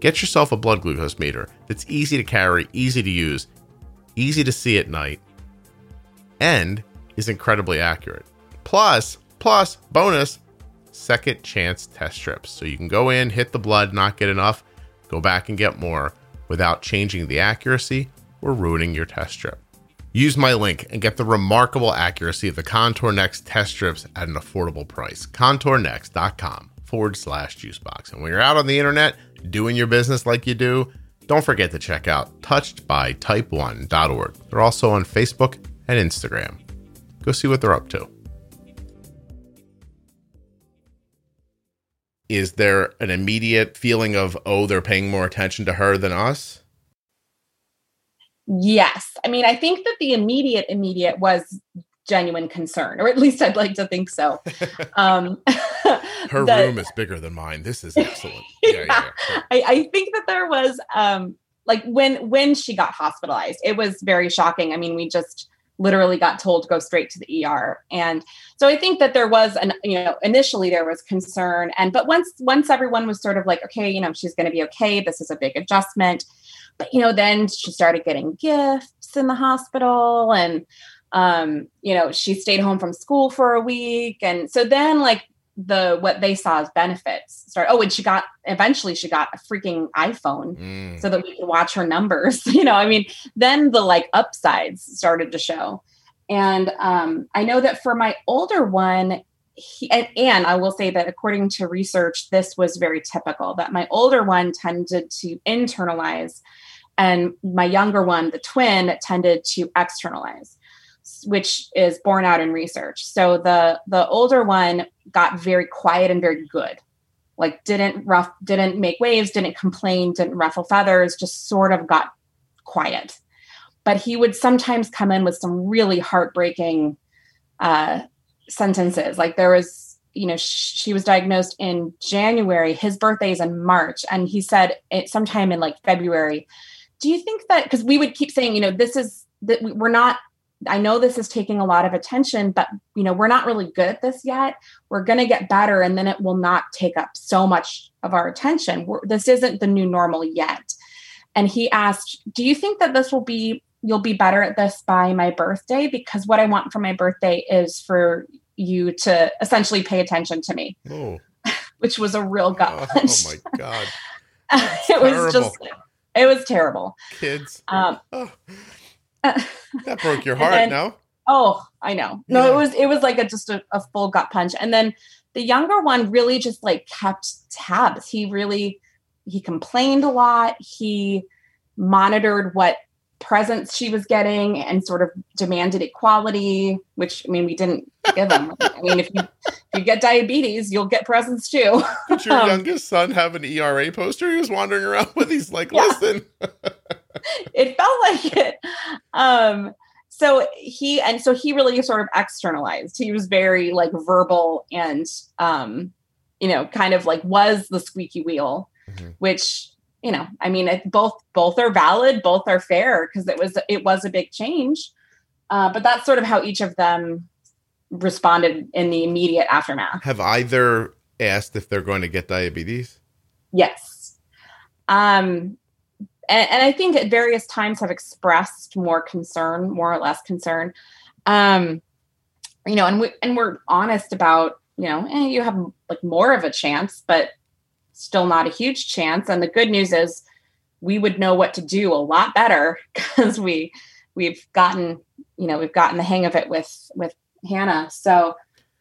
Get yourself a blood glucose meter that's easy to carry, easy to use, easy to see at night, and is incredibly accurate. Plus, plus, bonus, second chance test strips. So you can go in, hit the blood, not get enough, go back and get more without changing the accuracy or ruining your test strip. Use my link and get the remarkable accuracy of the Contour Next test strips at an affordable price. ContourNext.com forward slash juicebox. And when you're out on the internet doing your business like you do, don't forget to check out touchedbytype1.org. They're also on Facebook and Instagram. Go see what they're up to. Is there an immediate feeling of, oh, they're paying more attention to her than us? Yes. I mean, I think that the immediate immediate was genuine concern, or at least I'd like to think so. Um, Her the- room is bigger than mine. This is excellent. Yeah, yeah. yeah. I, I think that there was um like when when she got hospitalized, it was very shocking. I mean, we just literally got told to go straight to the ER. And so I think that there was an you know, initially there was concern and but once once everyone was sort of like, okay, you know, she's gonna be okay, this is a big adjustment. But you know, then she started getting gifts in the hospital and um, you know, she stayed home from school for a week. And so then like the what they saw as benefits start oh and she got eventually she got a freaking iphone Mm. so that we could watch her numbers you know i mean then the like upsides started to show and um i know that for my older one he, and, and i will say that according to research this was very typical that my older one tended to internalize and my younger one the twin tended to externalize which is borne out in research. So the the older one got very quiet and very good. Like didn't rough didn't make waves didn't complain didn't ruffle feathers just sort of got quiet. But he would sometimes come in with some really heartbreaking uh, sentences. Like there was you know sh- she was diagnosed in january. His birthday is in march. And he said it sometime in like february. Do you think that because we would keep saying you know this is that we're not I know this is taking a lot of attention, but you know, we're not really good at this yet. We're going to get better and then it will not take up so much of our attention. We're, this isn't the new normal yet. And he asked, "Do you think that this will be you'll be better at this by my birthday because what I want for my birthday is for you to essentially pay attention to me." Oh. Which was a real gut oh, punch. Oh my god. it was just it was terrible. Kids. Um, oh that broke your heart then, no? oh i know. No yeah. it was it was like a just a, a, full gut punch. And then the younger one really just like kept tabs. He really he complained a lot. He monitored what presents she was getting and sort of demanded equality which i mean we didn't give him. I mean if you if you get diabetes you'll get presents too. Did your um, youngest son have an era poster? He was wandering around with he's like listen it felt like it. Um, so he and so he really sort of externalized. He was very like verbal and um, you know, kind of like was the squeaky wheel, mm-hmm. which you know, I mean, it, both both are valid, both are fair because it was it was a big change. Uh, but that's sort of how each of them responded in the immediate aftermath. Have either asked if they're going to get diabetes? Yes. Um, and, and, I think at various times have expressed more concern, more or less concern. Um, you know, and we and we're honest about, you know, eh, you have like more of a chance, but still not a huge chance. And the good news is we would know what to do a lot better because we we've gotten, you know, we've gotten the hang of it with with Hannah. So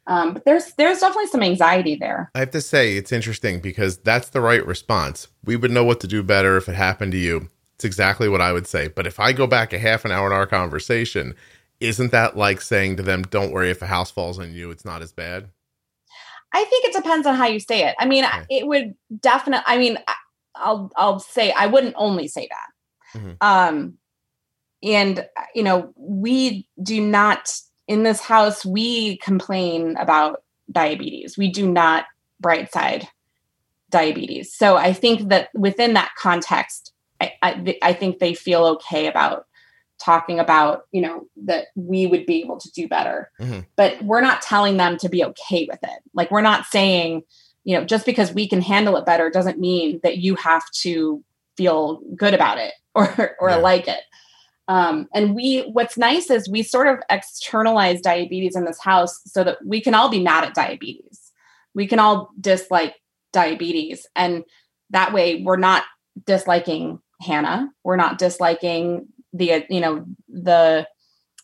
um, but there's there's definitely some anxiety there. I have to say it's interesting because that's the right response. We would know what to do better if it happened to you. It's exactly what I would say. But if I go back a half an hour in our conversation, isn't that like saying to them, "Don't worry, if a house falls on you, it's not as bad"? I think it depends on how you say it. I mean, okay. it would definitely. I mean, I'll I'll say I wouldn't only say that. Mm-hmm. Um, and you know, we do not in this house, we complain about diabetes. We do not bright side diabetes. So I think that within that context, I, I, I, think they feel okay about talking about, you know, that we would be able to do better. Mm-hmm. But we're not telling them to be okay with it. Like we're not saying, you know, just because we can handle it better doesn't mean that you have to feel good about it or or yeah. like it. Um, and we, what's nice is we sort of externalize diabetes in this house so that we can all be mad at diabetes. We can all dislike diabetes. And that way we're not disliking Hannah. We're not disliking the, you know, the,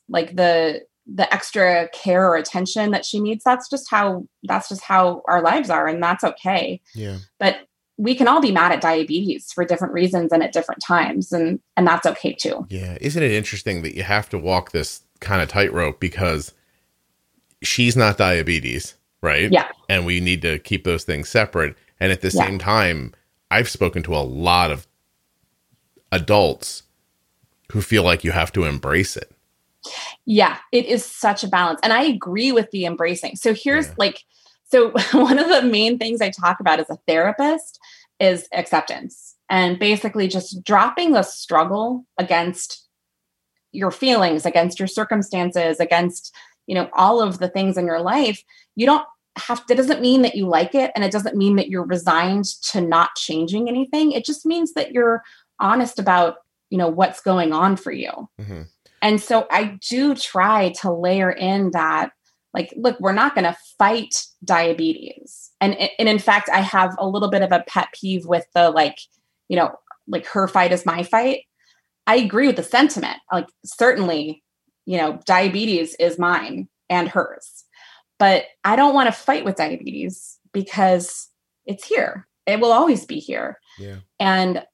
like the, the extra care or attention that she needs. That's just how, that's just how our lives are. And that's okay. Yeah. But we can all be mad at diabetes for different reasons and at different times and and that's okay too. Yeah isn't it interesting that you have to walk this kind of tightrope because she's not diabetes right? Yeah. And we need to keep those things separate. And at the yeah. same time i've spoken to a lot of adults who feel like you have to embrace it. Yeah it is such a balance and i agree with the embracing. So here's yeah. like so, one of the main things I talk about as a therapist is acceptance and basically just dropping the struggle against your feelings, against your circumstances, against, you know, all of the things in your life. You don't have that doesn't mean that you like it and it doesn't mean that you're resigned to not changing anything. It just means that you're honest about, you know, what's going on for you. Mm-hmm. And so I do try to layer in that like look we're not going to fight diabetes. And and in fact i have a little bit of a pet peeve with the like you know like her fight is my fight. I agree with the sentiment. Like certainly you know diabetes is mine and hers. But i don't want to fight with diabetes because it's here. It will always be here. Yeah. and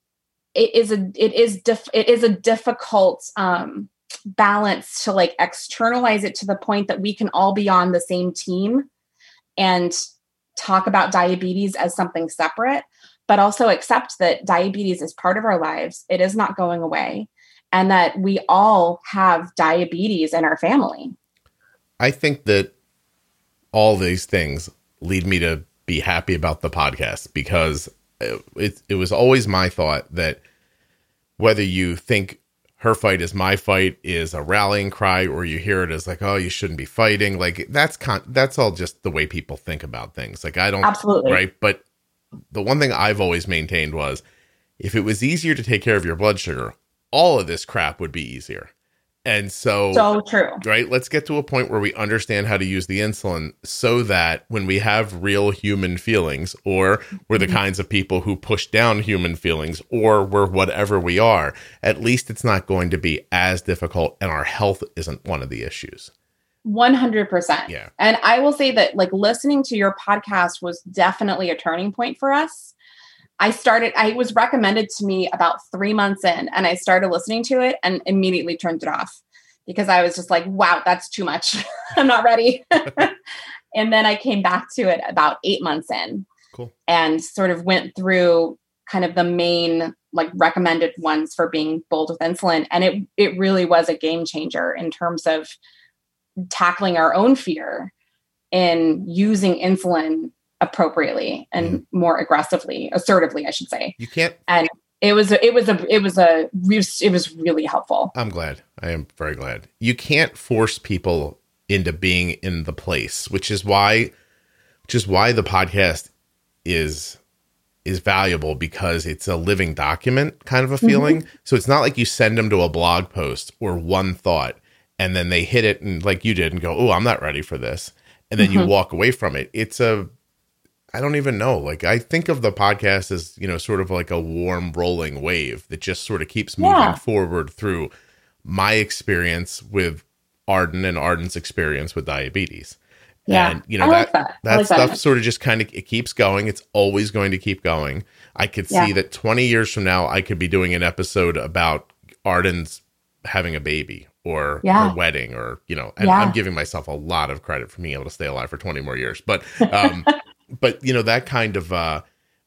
it is a it is dif- it is a difficult um balance to like externalize it to the point that we can all be on the same team and talk about diabetes as something separate, but also accept that diabetes is part of our lives. It is not going away, and that we all have diabetes in our family. I think that all these things lead me to be happy about the podcast because it, it was always my thought that whether you think her fight is my fight is a rallying cry or you hear it as like oh you shouldn't be fighting. Like that's con- that's all just the way people think about things. Like i don't Absolutely. right? But the one thing i've always maintained was if it was easier to take care of your blood sugar all of this crap would be easier and so, so true. Right? Let's get to a point where we understand how to use the insulin so that when we have real human feelings, or we're the mm-hmm. kinds of people who push down human feelings, or we're whatever we are, at least it's not going to be as difficult and our health isn't one of the issues. 100%. Yeah. And I will say that like listening to your podcast was definitely a turning point for us I started, I was recommended to me about three months in, and I started listening to it and immediately turned it off because I was just like, wow, that's too much. I'm not ready. and then I came back to it about eight months in cool. and sort of went through kind of the main like recommended ones for being bold with insulin. And it it really was a game changer in terms of tackling our own fear in using insulin appropriately and mm-hmm. more aggressively, assertively, I should say. You can't. And it was it was a it was a it was really helpful. I'm glad. I am very glad. You can't force people into being in the place, which is why which is why the podcast is is valuable because it's a living document kind of a mm-hmm. feeling. Mm-hmm. So it's not like you send them to a blog post or one thought and then they hit it and like you did and go, "Oh, I'm not ready for this." And then mm-hmm. you walk away from it. It's a I don't even know. Like I think of the podcast as, you know, sort of like a warm rolling wave that just sort of keeps moving yeah. forward through my experience with Arden and Arden's experience with diabetes. Yeah. And you know that that, that like stuff that. sort of just kind of it keeps going. It's always going to keep going. I could see that 20 years from now I could be doing an episode about Arden's having a baby or yeah. a wedding or you know and yeah. i'm giving myself a lot of credit for being able to stay alive for 20 more years but um but you know that kind of uh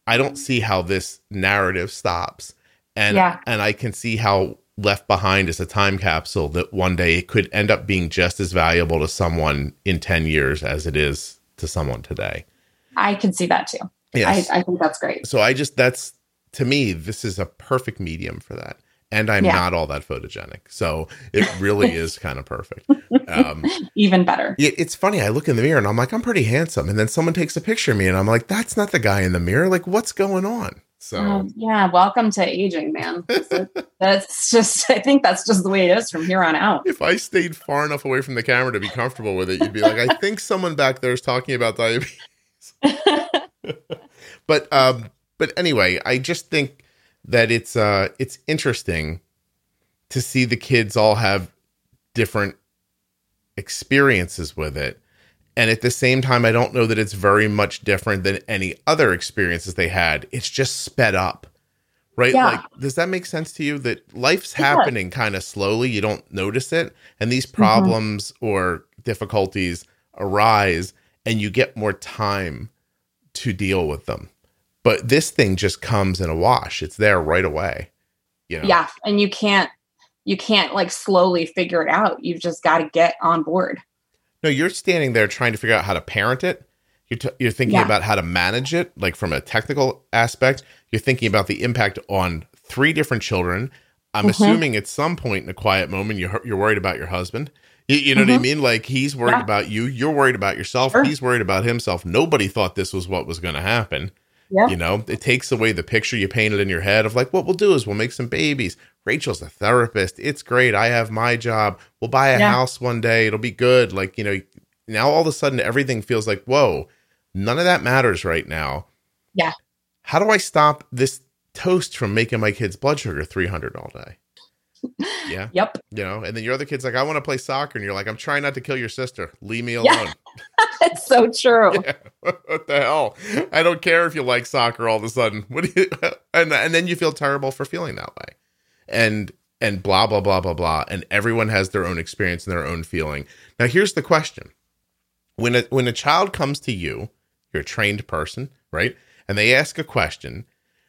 i don't see how this narrative stops. And yeah. and i can see how left behind is a time capsule that one day it could end up being just as valuable to someone in 10 years as it is to someone today. I can see that too. Yes. I, I think that's great. So i just that's to me this is a perfect medium for that and I'm yeah. not all that photogenic. So it really is kind of perfect. Um, Even better. It, it's funny. I look in the mirror and I'm like, I'm pretty handsome. And then someone takes a picture of me and I'm like, that's not the guy in the mirror. Like, what's going on? So, um, yeah, welcome to aging, man. that's just, I think that's just the way it is from here on out. If I stayed far enough away from the camera to be comfortable with it, you'd be like, I think someone back there is talking about diabetes. but, um, but anyway, I just think that it's uh it's interesting to see the kids all have different experiences with it. And at the same time, I don't know that it's very much different than any other experiences they had. It's just sped up. Right? Yeah. Like, does that make sense to you that life's happening kind of slowly? You don't notice it. And these mm-hmm. problems mm-hmm. or difficulties arise, and you get more time to deal with them. But this thing just comes in a wash. It's there right away. You know? Yeah. And you can't you can't like slowly figure it out. You've just got to get on board. No, you're standing there trying to figure out how to parent it. You're, t- you're thinking yeah. about how to manage it, like from a technical aspect. You're thinking about the impact on three different children. I'm mm-hmm. assuming at some point in a quiet moment, you're, you're worried about your husband. You, you know mm-hmm. what I mm-hmm. mean? Like he's worried yeah. about you. You're worried about yourself. Sure. He's worried about himself. Nobody thought this was what was going to happen. Yeah. You know, it takes away the picture you painted in your head of like, what we'll do is we'll make some babies. Rachel's a therapist. It's great. I have my job. We'll buy a yeah. house one day. It'll be good. Like, you know, now all of a sudden everything feels like, whoa, none of that matters right now. Yeah. How do I stop this toast from making my kids' blood sugar 300 all day? Yeah. Yep. You know, and then your other kid's like, I want to play soccer. And you're like, I'm trying not to kill your sister. Leave me alone. Yeah. it's so true. Yeah. What the hell? I don't care if you like soccer all of a sudden. What do you and and then you feel terrible for feeling that way. And and blah blah blah blah blah. And everyone has their own experience and their own feeling. Now here's the question. When a when a child comes to you you're a trained person, right? And they ask a question.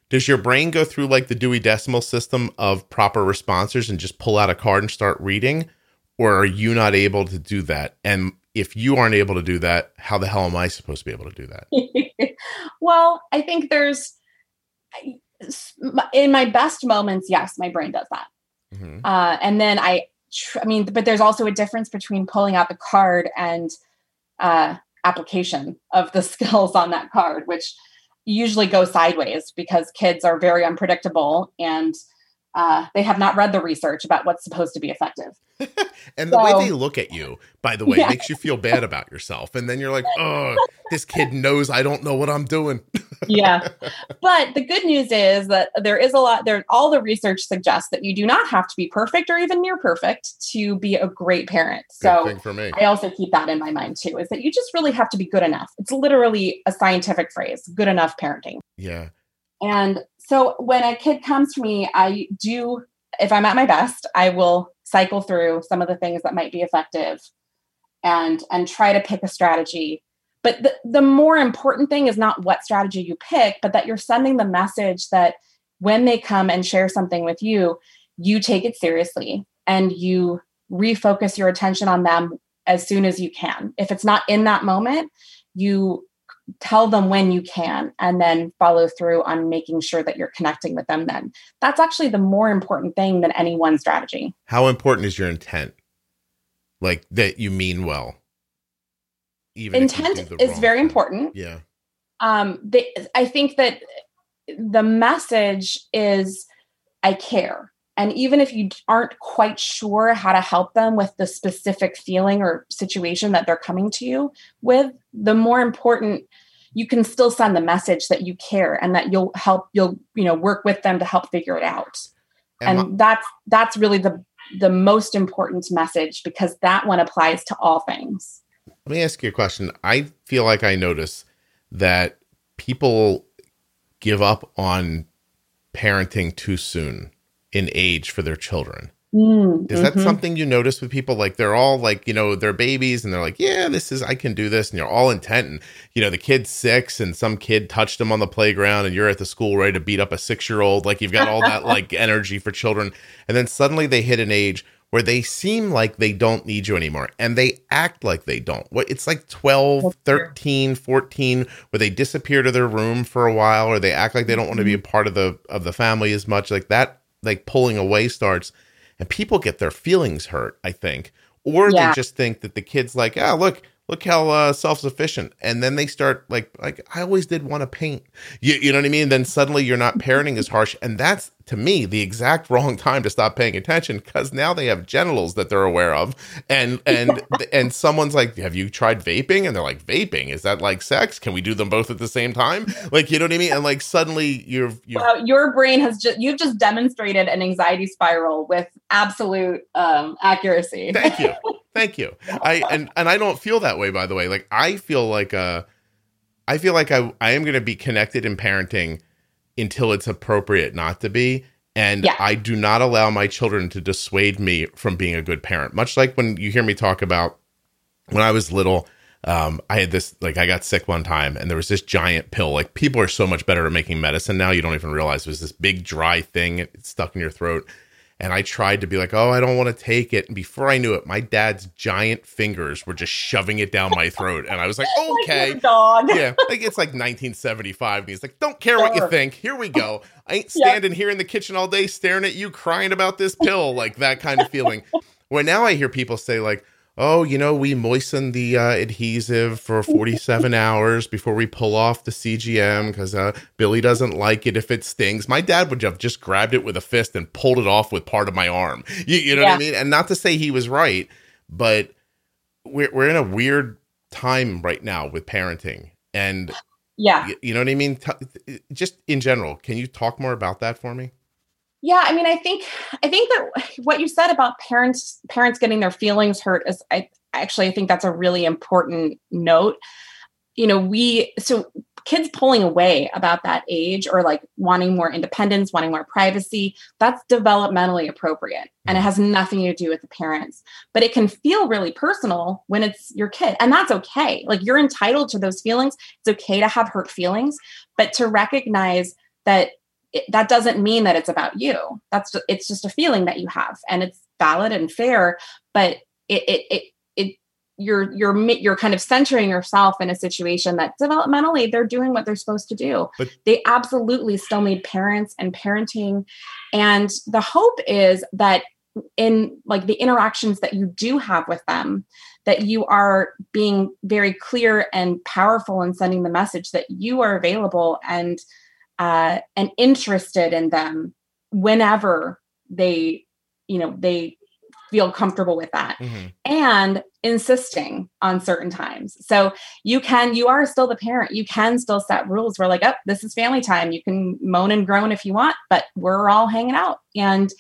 Does your brain go through like the Dewey Decimal System of proper responses and just pull out a card and start reading? Or are you not able to do that? And if you aren't able to do that, how the hell am I supposed to be able to do that? well, I think there's, in my best moments, yes, my brain does that. Mm-hmm. Uh, and then I, I mean, but there's also a difference between pulling out the card and uh, application of the skills on that card, which usually go sideways because kids are very unpredictable and uh, they have not read the research about what's supposed to be effective. and the way they look at you, by the way, yeah. makes you feel bad about yourself. And then you're like, oh, this kid knows I don't know what I'm doing. yeah. But the good news is that there is a lot there. All the research suggests that you do not have to be perfect or even near perfect to be a great parent. So for me. I also keep that in my mind too, is that you just really have to be good enough. It's literally a scientific phrase, good enough parenting. Yeah. And so when a kid comes to me, I do, if I'm at my best, I will cycle through some of the things that might be effective and and try to pick a strategy. But the, the more important thing is not what strategy you pick, but that you're sending the message that when they come and share something with you, you take it seriously and you refocus your attention on them as soon as you can. If it's not in that moment, you tell them when you can and then follow through on making sure that you're connecting with them then. That's actually the more important thing than any one strategy. How important is your intent? Like that you mean well? Even intent is very important. Yeah. Um they, i think that the message is i care and even if you aren't quite sure how to help them with the specific feeling or situation that they're coming to you with, the more important you can still send the message that you care and that you'll help you'll you know work with them to help figure it out. And, and that's that's really the the most important message because that one applies to all things. Let me ask you a question. I feel like i notice that people give up on parenting too soon in age for their children. Mm, is that mm-hmm. something you notice with people? Like they're all like, you know, they're babies and they're like, yeah, this is, I can do this. And you're all intent. And, you know, the kid's six and some kid touched them on the playground and you're at the school ready to beat up a six year old. Like you've got all that like energy for children. And then suddenly they hit an age where they seem like they don't need you anymore and they act like they don't. What it's like 12, 13, 14 where they disappear to their room for a while or they act like they don't want to be a mm-hmm. part of the of the family as much. Like that like pulling away starts and people get their feelings hurt, I think. Or yeah. they just think that the kid's like, ah, oh, look, look how uh, self-sufficient. And then they start like like i always did want to paint. You, you know what i mean? Then suddenly you're not parenting as harsh. And that's to me the exact wrong time to stop paying attention because now they have genitals that they're aware of. And and and someone's like have you tried vaping? And they're like vaping? Is that like sex? Can we do them both at the same time? Like you know what i mean? And like suddenly you're, you're well, your brain has just you've just demonstrated an anxiety spiral with absolute um, accuracy. Thank you Thank you. I and and I don't feel that way by the way. Like I feel like uh I feel like I I am going to be connected in parenting until it's appropriate not to be and yeah. I do not allow my children to dissuade me from being a good parent. Much like when you hear me talk about when I was little um, I had this like I got sick one time and there was this giant pill. Like people are so much better at making medicine now. You don't even realize it was this big dry thing stuck in your throat and I tried to be like, oh, I don't want to take it. And before I knew it, my dad's giant fingers were just shoving it down my throat. And I was like, okay. Like dog. yeah. Like it's like 1975. And he's like, don't care what you think. Here we go. I ain't standing yep. here in the kitchen all day staring at you crying about this pill. Like that kind of feeling. Where now I hear people say, like, oh, you know, we moisten the uh, adhesive for 47 hours before we pull off the CGM because uh, Billy doesn't like it if it stings. My dad would have just grabbed it with a fist and pulled it off with part of my arm. You, you know yeah. what I mean? And not to say he was right, but we're, we're in a weird time right now with parenting. And yeah, you, you know what I mean? T- just in general, can you talk more about that for me? Yeah, I mean, I think I think that what you said about parents parents getting their feelings hurt is I actually I think that's a really important note. You know, we so kids pulling away about that age or like wanting more independence, wanting more privacy, that's developmentally appropriate. And it mm. has nothing to do with the parents. But it can feel really personal when it's your kid. And that's okay. Like you're entitled to those feelings. It's okay to have hurt feelings, but to recognize that it, that doesn't mean that it's about you. That's it's just a feeling that you have and it's valid and fair, but it, it, it it you're you're you're kind of centering yourself in a situation that developmentally they're doing what they're supposed to do but they absolutely still need parents and parenting and the hope is that in like the interactions that you do have with them that you are being very clear and powerful in sending the message that you are available and uh, and interested in them whenever they you know they feel comfortable with that mm-hmm. and insisting on certain times. So you can you are still the parent. You can still set rules we're like oh this is family time. You can moan and groan if you want but we're all hanging out. And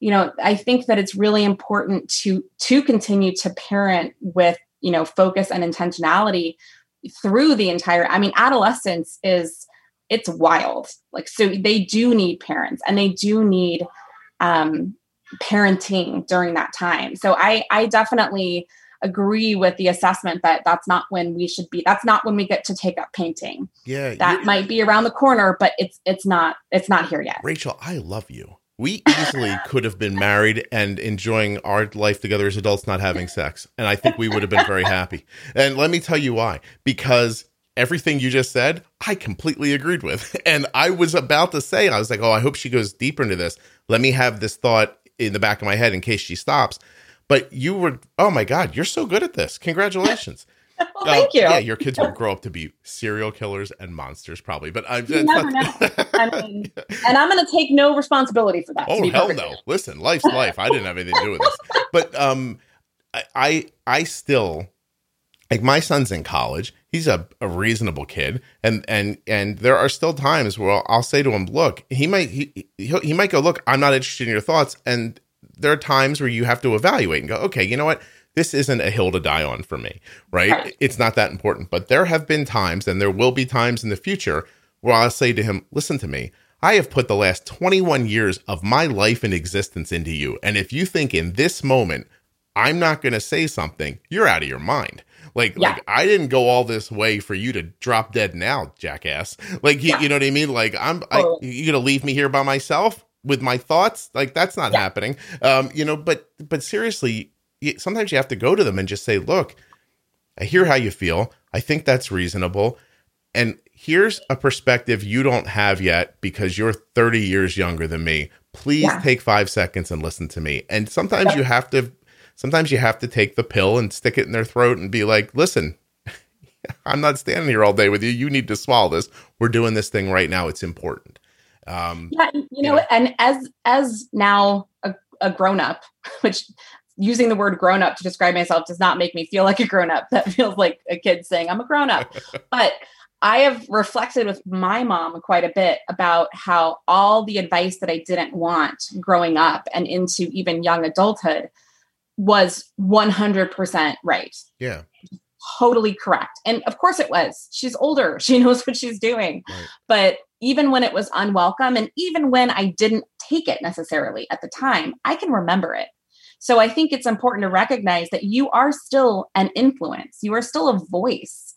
you know i think that it's really important to to continue to parent with you know focus and intentionality through the entire i mean adolescence is it's wild. Like so they do need parents and they do need um parenting during that time. So I I definitely agree with the assessment that that's not when we should be that's not when we get to take up painting. Yeah that might be around the corner but it's it's not it's not here yet. Rachel i love you. We easily could have been married and enjoying our life together as adults not having sex and i think we would have been very happy. And let me tell you why. Because everything you just said i completely agreed with and i was about to say i was like oh i hope she goes deeper into this let me have this thought in the back of my head in case she stops. But you were, oh my God, you're so good at this. Congratulations. well, thank uh, you. Yeah, your kids will grow up to be serial killers and monsters, probably. But I'm you never know. I mean, and I'm going to take no responsibility for that. Oh hell no! Listen, life's life. I didn't have anything to do with this. But um, I I, I still like my son's in college. He's a, a reasonable kid, and and and there are still times where I'll, I'll say to him, "Look, he might he he might go, look, I'm not interested in your thoughts," and there are times where you have to evaluate and go, "Okay, you know what." This isn't a hill to die on for me, right? right? It's not that important. But there have been times, and there will be times in the future where I'll say to him, Listen to me. I have put the last 21 years of my life and existence into you. And if you think in this moment, I'm not going to say something, you're out of your mind. Like, yeah. like I didn't go all this way for you to drop dead now, jackass. Like, you, yeah. you know what I mean? Like, I'm, I, you gonna leave me here by myself with my thoughts? Like, that's not yeah. happening. Um, you know, but, but seriously, sometimes you have to go to them and just say, look, I hear how you feel. I think that's reasonable. And here's a perspective you don't have yet because you're 30 years younger than me. Please yeah. take five seconds and listen to me. And sometimes you have to sometimes you have to take the pill and stick it in their throat and be like, listen, I'm not standing here all day with you. You need to swallow this. We're doing this thing right now. It's important. Um, yeah, you know, you know, and as as now a, a grown up, which using the word grown up to describe myself does not make me feel like a grown up. That feels like a kid saying I'm a grown up. but I have reflected with my mom quite a bit about how all the advice that I didn't want growing up and into even young adulthood was 100% right. Yeah. Totally correct. And of course it was. She's older. She knows what she's doing. Right. But even when it was unwelcome and even when I didn't take it necessarily at the time, I can remember it. So I think it's important to recognize that you are still an influence. You are still a voice.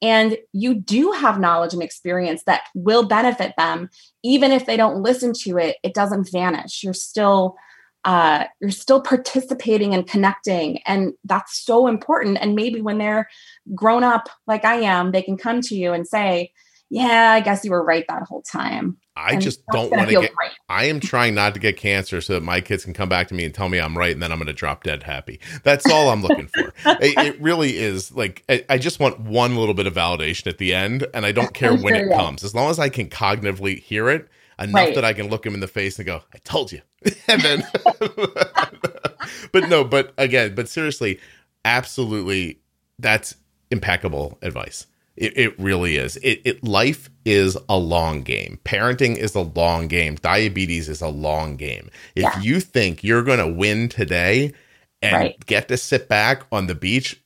And you do have knowledge and experience that will benefit them. Even if they don't listen to it, it doesn't vanish. You're still uh, you're still participating and connecting and that's so important. And maybe when they're grown up like i am they can come to you and say yeah i guess you were right that whole time. I and just don't want to get great. i am trying not to get cancer so that my kids can come back to me and tell me i'm right and then i'm going to drop dead happy. That's all i'm looking for. It, it, really is like I, I, just want one little bit of validation at the end and i don't care when it comes. As long as i can cognitively hear it enough right. that I can look him in the face and go, "I told you." and then, but no, but again, but seriously, absolutely, that's impeccable advice. It, it really is. It, it life is a long game. Parenting is a long game. Diabetes is a long game. If yeah. you think you're going to win today and right. get to sit back on the beach,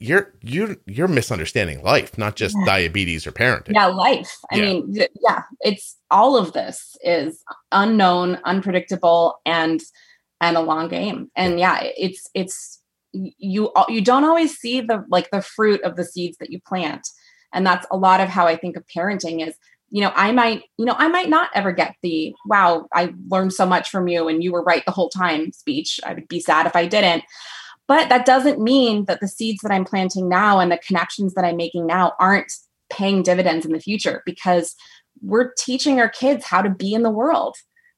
you're you're you're misunderstanding life, not just Yeah. diabetes or parenting. yeah life i Yeah. mean yeah it's all of this is unknown unpredictable and and a long game and yeah it's it's you uh, you don't always see the like the fruit of the seeds that you plant and that's a lot of how i think of parenting is you know i might you know i might not ever get the wow i learned so much from you and you were right the whole time speech i would be sad if i didn't but that doesn't mean that the seeds that i'm planting now and the connections that i'm making now aren't paying dividends in the future because we're teaching our kids how to be in the world.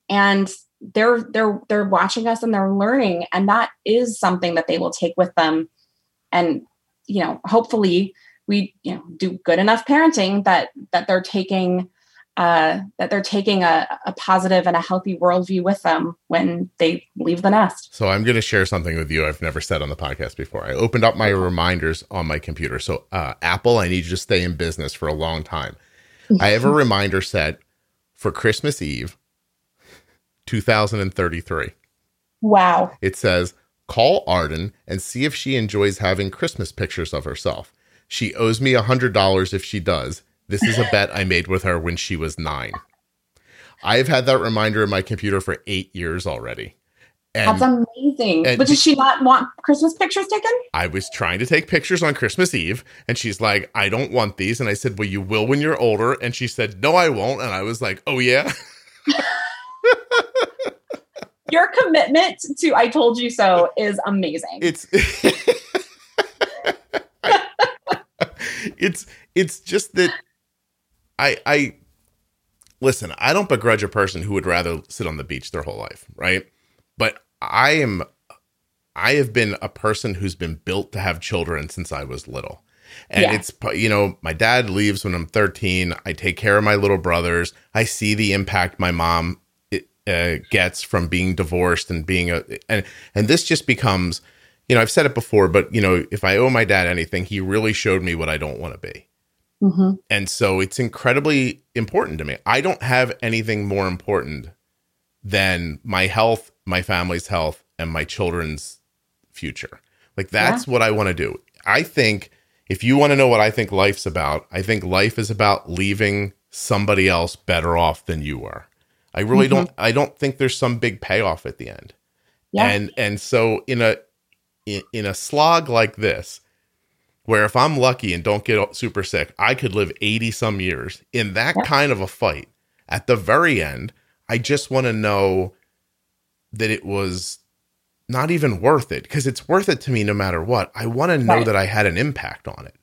And they're they're they're watching us and they're learning and that is something that they will take with them. And you know hopefully we you know do good enough parenting that that they're taking uh that they're taking a, a positive and a healthy worldview with them when they leave the nest So I'm going to share something with you I've never said on the podcast before. I opened up my reminders on my computer. So uh, Apple, I need you to stay in business for a long time. I have a reminder set for Christmas Eve, 2033. wow It says, call Arden and see if she enjoys having Christmas pictures of herself. She owes me a $100 if she does. This is a bet I made with her when she was nine. I've had that reminder in my computer for eight years already. And that's amazing and but does she not want christmas pictures taken I was trying to take pictures on Christmas Eve, and she's like, I don't want these. And I said, Well, you will when you're older. And she said, No, I won't. And I was like, Oh, yeah. your commitment to i told you so is amazing It's. it's it's just that I I listen, I don't begrudge a person who would rather sit on the beach their whole life, right? But I am I have been a person who's been built to have children since I was little. And Yeah. it's you know, my dad leaves when I'm 13. I take care of my little brothers. I see the impact my mom uh, gets from being divorced and being a and and this just becomes you know, I've said it before, but you know, if I owe my dad anything, he really showed me what I don't want to be. Mhm. And so it's incredibly important to me. I don't have anything more important than my health, my family's health, and my children's future. Like that's what I want to do. I think if you want to know what I think life's about, I think life is about leaving somebody else better off than you were. I really Mhm. don't I don't think there's some big payoff at the end. Yeah. And and so in a in, in a slog like this, where if I'm lucky and don't get super sick, I could live 80 some years in that kind of a fight. At the very end, I just want to know that it was not even worth it because it's worth it to me no matter what. I want to know Right. that I had an impact on it.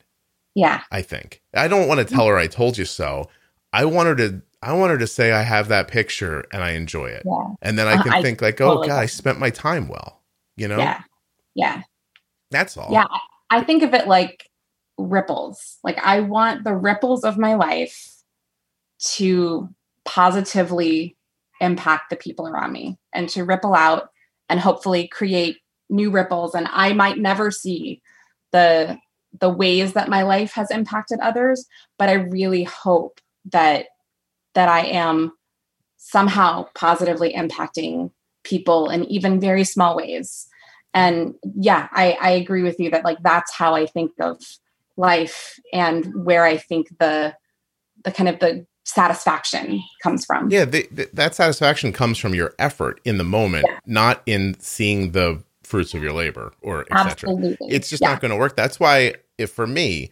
yeah I think. I don't want to tell her I told you so. I want her to I want her to say I have that picture and I enjoy it. yeah And then I Uh, can I think like, "Oh totally god, I spent my time well." You know? yeah yeah That's all. Yeah, I think of it like ripples. Like I want the ripples of my life to positively impact the people around me and to ripple out and hopefully create new ripples and I might never see the the ways that my life has impacted others, but I really hope that that I am somehow positively impacting people in even very small ways and yeah I, I agree with you that like that's how i think of life and where i think the the kind of the satisfaction comes from Yeah, the, the, that satisfaction comes from your effort in the moment, Yeah. not in seeing the fruits of your labor or etc. It's just yeah. not going to work. That's why, if for me,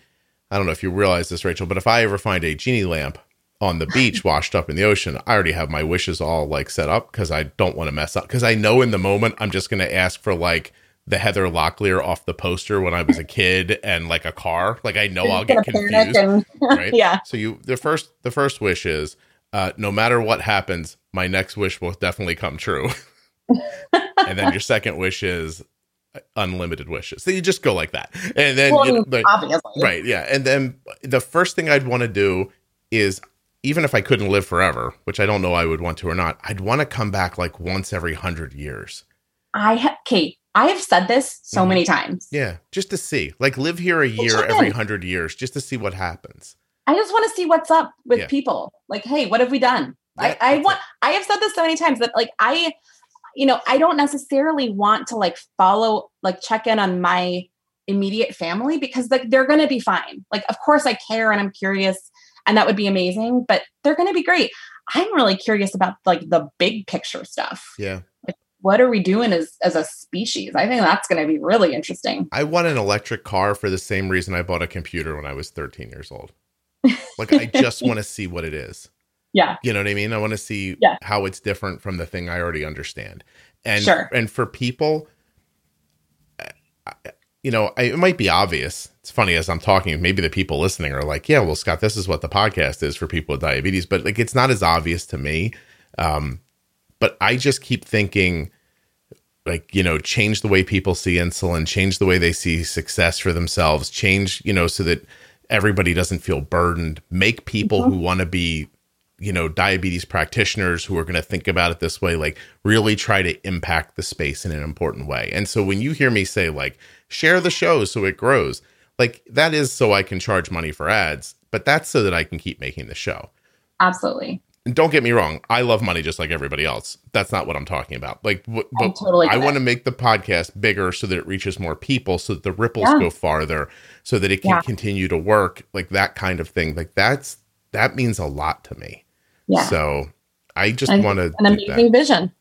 I don't know if you realize this, Rachel, but if I ever find a genie lamp on the beach washed up in the ocean, I already have my wishes all like set up because I don't want to mess up. Because I know in the moment I'm just going to ask for like the Heather Locklear off the poster when I was a kid and like a car. Like I know You're I'll get confused. and- right? yeah So you the first the first wish is uh, no matter what happens, my next wish will definitely come true. and then your second wish is uh, unlimited wishes. So you just go like that, and then well, you know, but- obviously right, yeah. And then the first thing I'd want to do is even if I couldn't live forever, which I don't know I would want to or not, I'd want to come back like once every hundred years. i ha- kate i have said this so Mhm. many times Yeah, just to see, like, live here a year every hundred years, just to see what happens. i just want to see what's up with Yeah. people like hey what have we done I, I want i have said this so many times that like i you know i don't necessarily want to like follow like check in on my immediate family because like they're going to be fine. Like of course I care and I'm curious and that would be amazing, but they're going to be great. I'm really curious about like the big picture stuff. Yeah. Like, what are we doing as as a species? I think that's going to be really interesting. I want an electric car for the same reason I bought a computer when I was 13 years old. Like I just want to see what it is. Yeah. You know what I mean? I want to see yeah. how it's different from the thing I already understand. And sure. and for people you know, I, it might be obvious. It's funny as I'm talking, maybe the people listening are like, "Yeah, well, Scott, this is what the podcast is for people with diabetes," but like, it's not as obvious to me. Um, but I just keep thinking, like, you know, change the way people see insulin, change the way they see success for themselves, change, you know, so that everybody doesn't feel burdened. Make people mm-hmm. who want to be you know diabetes practitioners who are going to think about it this way like really try to impact the space in an important way and so when you hear me say like share the show so it grows like that is so i can charge money for ads but that's so that i can keep making the show absolutely and don't get me wrong i love money just like everybody else that's not what i'm talking about like but I, totally I want to make the podcast bigger so that it reaches more people so that the ripples yeah. go farther so that it can yeah. continue to work like that kind of thing like that's that means a lot to me yeah. So I just want to an amazing vision.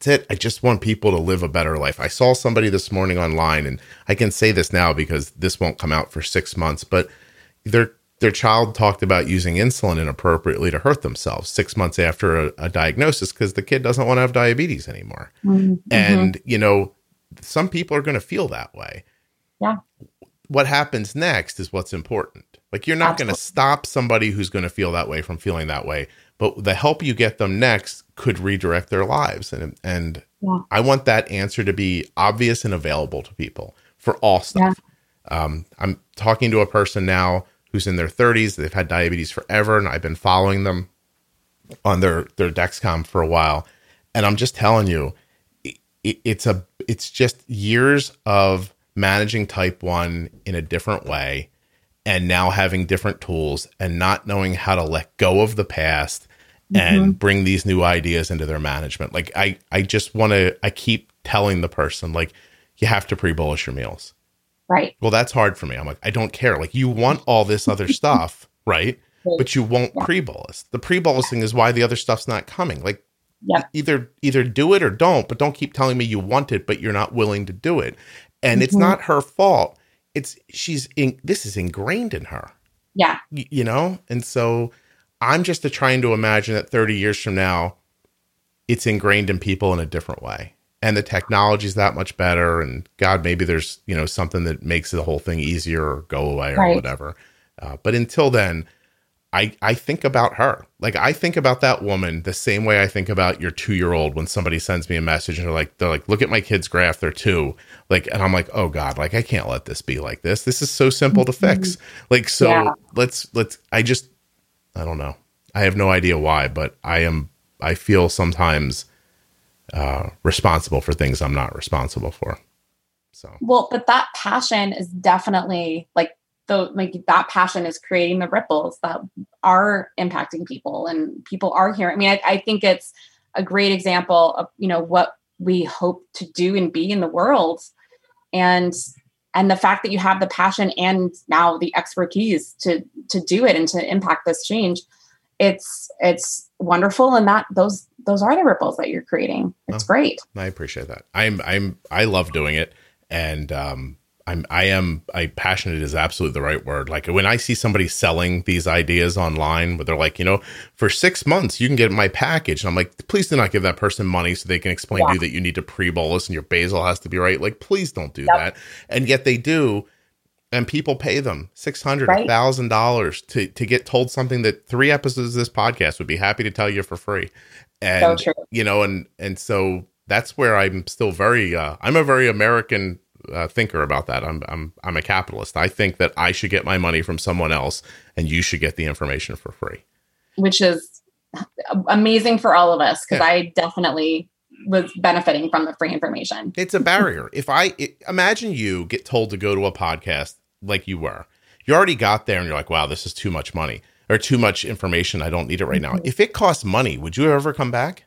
That's it. I just want people to live a better life. I saw somebody this morning online, and I can say this now because this won't come out for six months, but their their child talked about using insulin inappropriately to hurt themselves six months after a, a diagnosis because the kid doesn't want to have diabetes anymore. Mm-hmm. And you know, some people are going to feel that way. Yeah. What happens next is what's important. Like you're not going to stop somebody who's going to feel that way from feeling that way, but the help you get them next could redirect their lives and and yeah. I want that answer to be obvious and available to people for all stuff. Yeah. Um, I'm talking to a person now who's in their 30s. They've had diabetes forever, and I've been following them on their their Dexcom for a while. And I'm just telling you, it, it's a it's just years of managing type one in a different way and now having different tools and not knowing how to let go of the past and mm-hmm. bring these new ideas into their management. Like I I just want to I keep telling the person like you have to pre-bolus your meals. Right. Well, that's hard for me. I'm like I don't care. Like you want all this other stuff, right? But you won't yeah. pre-bolus. The pre-bolusing is why the other stuff's not coming. Like yeah. either either do it or don't, but don't keep telling me you want it but you're not willing to do it. And mm-hmm. it's not her fault it's she's in this is ingrained in her. Yeah. Y- you know? And so I'm just trying to imagine that 30 years from now, it's ingrained in people in a different way. And the technology is that much better. And God, maybe there's, you know, something that makes the whole thing easier or go away or right. whatever. Uh, but until then, I, I think about her. Like I think about that woman the same way I think about your two year old when somebody sends me a message and they're like, they're like, look at my kid's graph, they're two. Like, and I'm like, oh God, like I can't let this be like this. This is so simple to fix. Mm-hmm. Like, so yeah. let's, let's, I just, I don't know. I have no idea why, but I am, I feel sometimes uh, responsible for things I'm not responsible for. So, well, but that passion is definitely like the like that passion is creating the ripples that are impacting people and people are here i mean I, I, think it's a great example of you know what we hope to do and be in the world and and the fact that you have the passion and now the expertise to to do it and to impact this change it's it's wonderful. And that those those are the ripples that you're creating. It's oh, great. I appreciate that. I'm i'm i love doing it. And um I'm I am I passionate is absolutely the right word. Like when I see somebody selling these ideas online where they're like, you know, for six months you can get my package. And I'm like, please do not give that person money so they can explain yeah. to you that you need to pre-bolus and your basal has to be right. Like, please don't do yep. that. And yet they do. And people pay them six hundred, thousand dollars to to get told something that three episodes of this podcast would be happy to tell you for free. And so you know, and and so that's where I'm still very uh, I'm a very American uh, thinker about that. I'm I'm I'm a capitalist. I think that I should get my money from someone else, and you should get the information for free. Which is amazing for all of us because yeah. I definitely was benefiting from the free information. It's a barrier. if I it, imagine you get told to go to a podcast like you were, you already got there and you're like, wow, this is too much money or too much information. I don't need it right now. Mm-hmm. If it costs money, would you ever come back?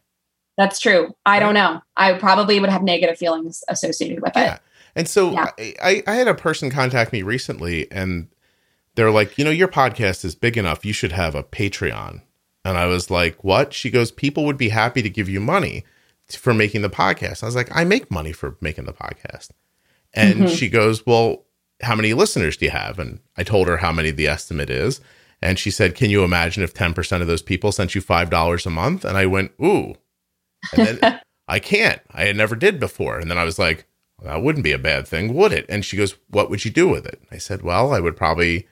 That's true. I don't know. I probably would have negative feelings associated with yeah. it. And so Yeah. I, I, had a person contact me recently and they're like, you know, your podcast is big enough. You should have a Patreon. And I was like, what? She goes, people would be happy to give you money for making the podcast. I was like, I make money for making the podcast. And Mhm. she goes, well, how many listeners do you have? And I told her how many the estimate is. And she said, can you imagine if 10% of those people sent you $5 a month? And I went, ooh. And then I can't. I had never did before. And then I was like, that wouldn't be a bad thing, would it? And she goes, what would you do with it? I said, well, I would probably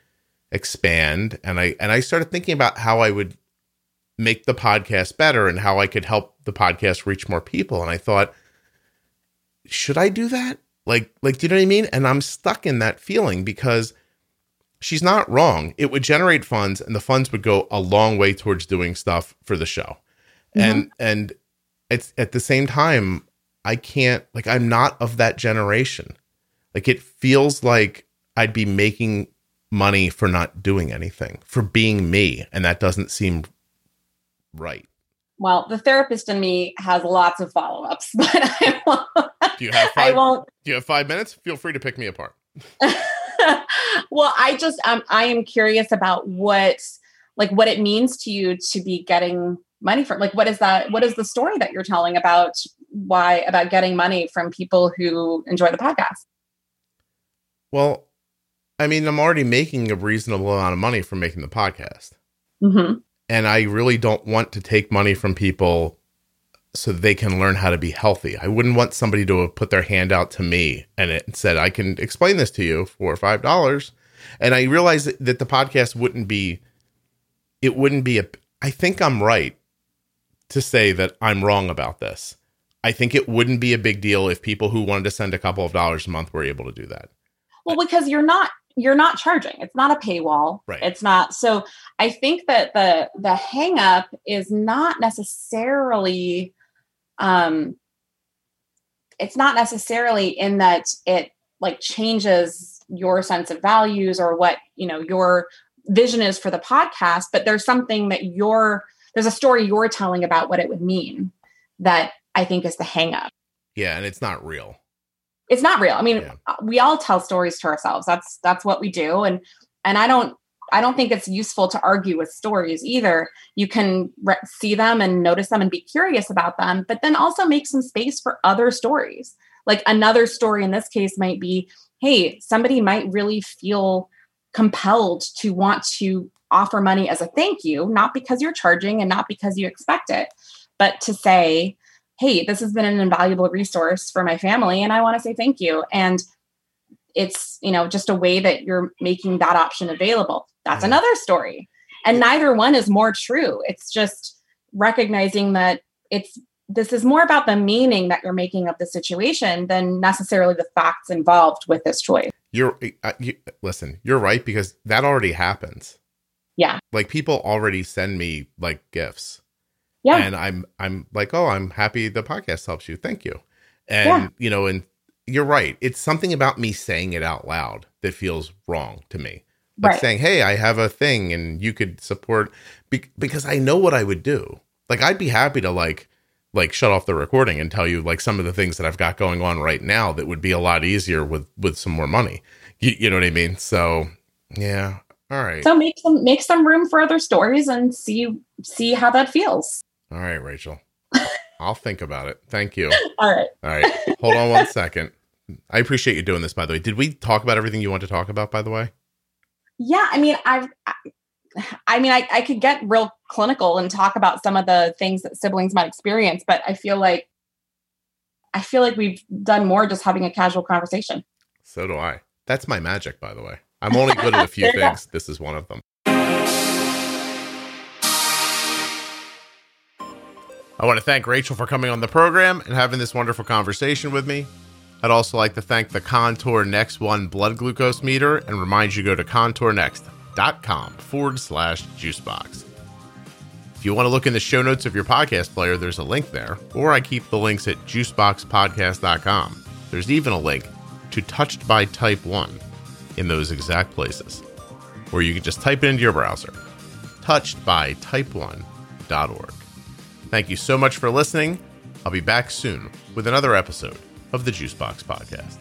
expand. And I and I started thinking about how I would make the podcast better and how I could help the podcast reach more people. And I thought, should I do that? Like, like, do you know what I mean? And I'm stuck in that feeling because she's not wrong. It would generate funds, and the funds would go a long way towards doing stuff for the show. Mm-hmm. And and it's at the same time, I can't like I'm not of that generation. Like it feels like I'd be making money for not doing anything, for being me, and that doesn't seem right. Well, the therapist in me has lots of follow ups, but I won't. Do you have I five? won't. Do you have five minutes? Feel free to pick me apart. well, I just um, I am curious about what like what it means to you to be getting money from like what is that what is the story that you're telling about why about getting money from people who enjoy the podcast Well, I mean, I'm already making a reasonable amount of money from making the podcast. hmm and I really don't want to take money from people so they can learn how to be healthy. I wouldn't want somebody to have put their hand out to me and it said, I can explain this to you for five dollars. And I realized that- that the podcast wouldn't be, it wouldn't be a, I think I'm right to say that I'm wrong about this. I think it wouldn't be a big deal if people who wanted to send a couple of dollars a month were able to do that. well because you're not you're not charging it's not a paywall Right. it's not so i think that the the hang up is not necessarily um it's not necessarily in that it like changes your sense of values or what you know your vision is for the podcast but there's something that you're there's a story you're telling about what it would mean that i think is the hang up Yeah. And it's not real. it's not real. I mean, Yeah. Uh, we all tell stories to ourselves. That's that's what we do, and and I don't I don't think it's useful to argue with stories either. You can re- see them and notice them and be curious about them, but then also make some space for other stories. Like another story in this case might be, hey, somebody might really feel compelled to want to offer money as a thank you, not because you're charging and not because you expect it, but to say, hey, this has been an invaluable resource for my family and I want to say thank you. And it's, you know, just a way that you're making that option available. That's another story. And neither one is more true. It's just recognizing that it's this is more about the meaning that you're making of the situation than necessarily the facts involved with this choice. You're uh, you, listen. You're right because that already happens. Yeah. Like people already send me like gifts, Yeah. and I'm I'm like, oh, I'm happy the podcast helps you. Thank you. And Yeah. you know, and you're right. It's something about me saying it out loud that feels wrong to me. Like Right. saying, "Hey, I have a thing, and you could support," be- because I know what I would do. Like I'd be happy to like like shut off the recording and tell you like some of the things that I've got going on right now that would be a lot easier with with some more money. You, you know what I mean? So yeah, all right, so make some make some room for other stories and see see how that feels. All right, Rachel. I'll think about it. Thank you. All right. All right, hold on one second. I appreciate you doing this. By the way, did we talk about everything you want to talk about? By the way, Yeah, I mean, I've, I, I mean, I, I could get real clinical and talk about some of the things that siblings might experience, but I feel like, I feel like we've done more just having a casual conversation. so do I. That's my magic, by the way. I'm only good at a few things. This is one of them. I want to thank Rachel for coming on the program and having this wonderful conversation with me. I'd also like to thank the Contour Next One blood glucose meter and remind you to go to contournext.com forward slash juicebox. If you want to look in the show notes of your podcast player, there's a link there, or I keep the links at juiceboxpodcast.com. There's even a link to Touched by Type 1 in those exact places, or you can just type it into your browser touchedbytype1.org. Thank you so much for listening. I'll be back soon with another episode of the Juicebox Podcast.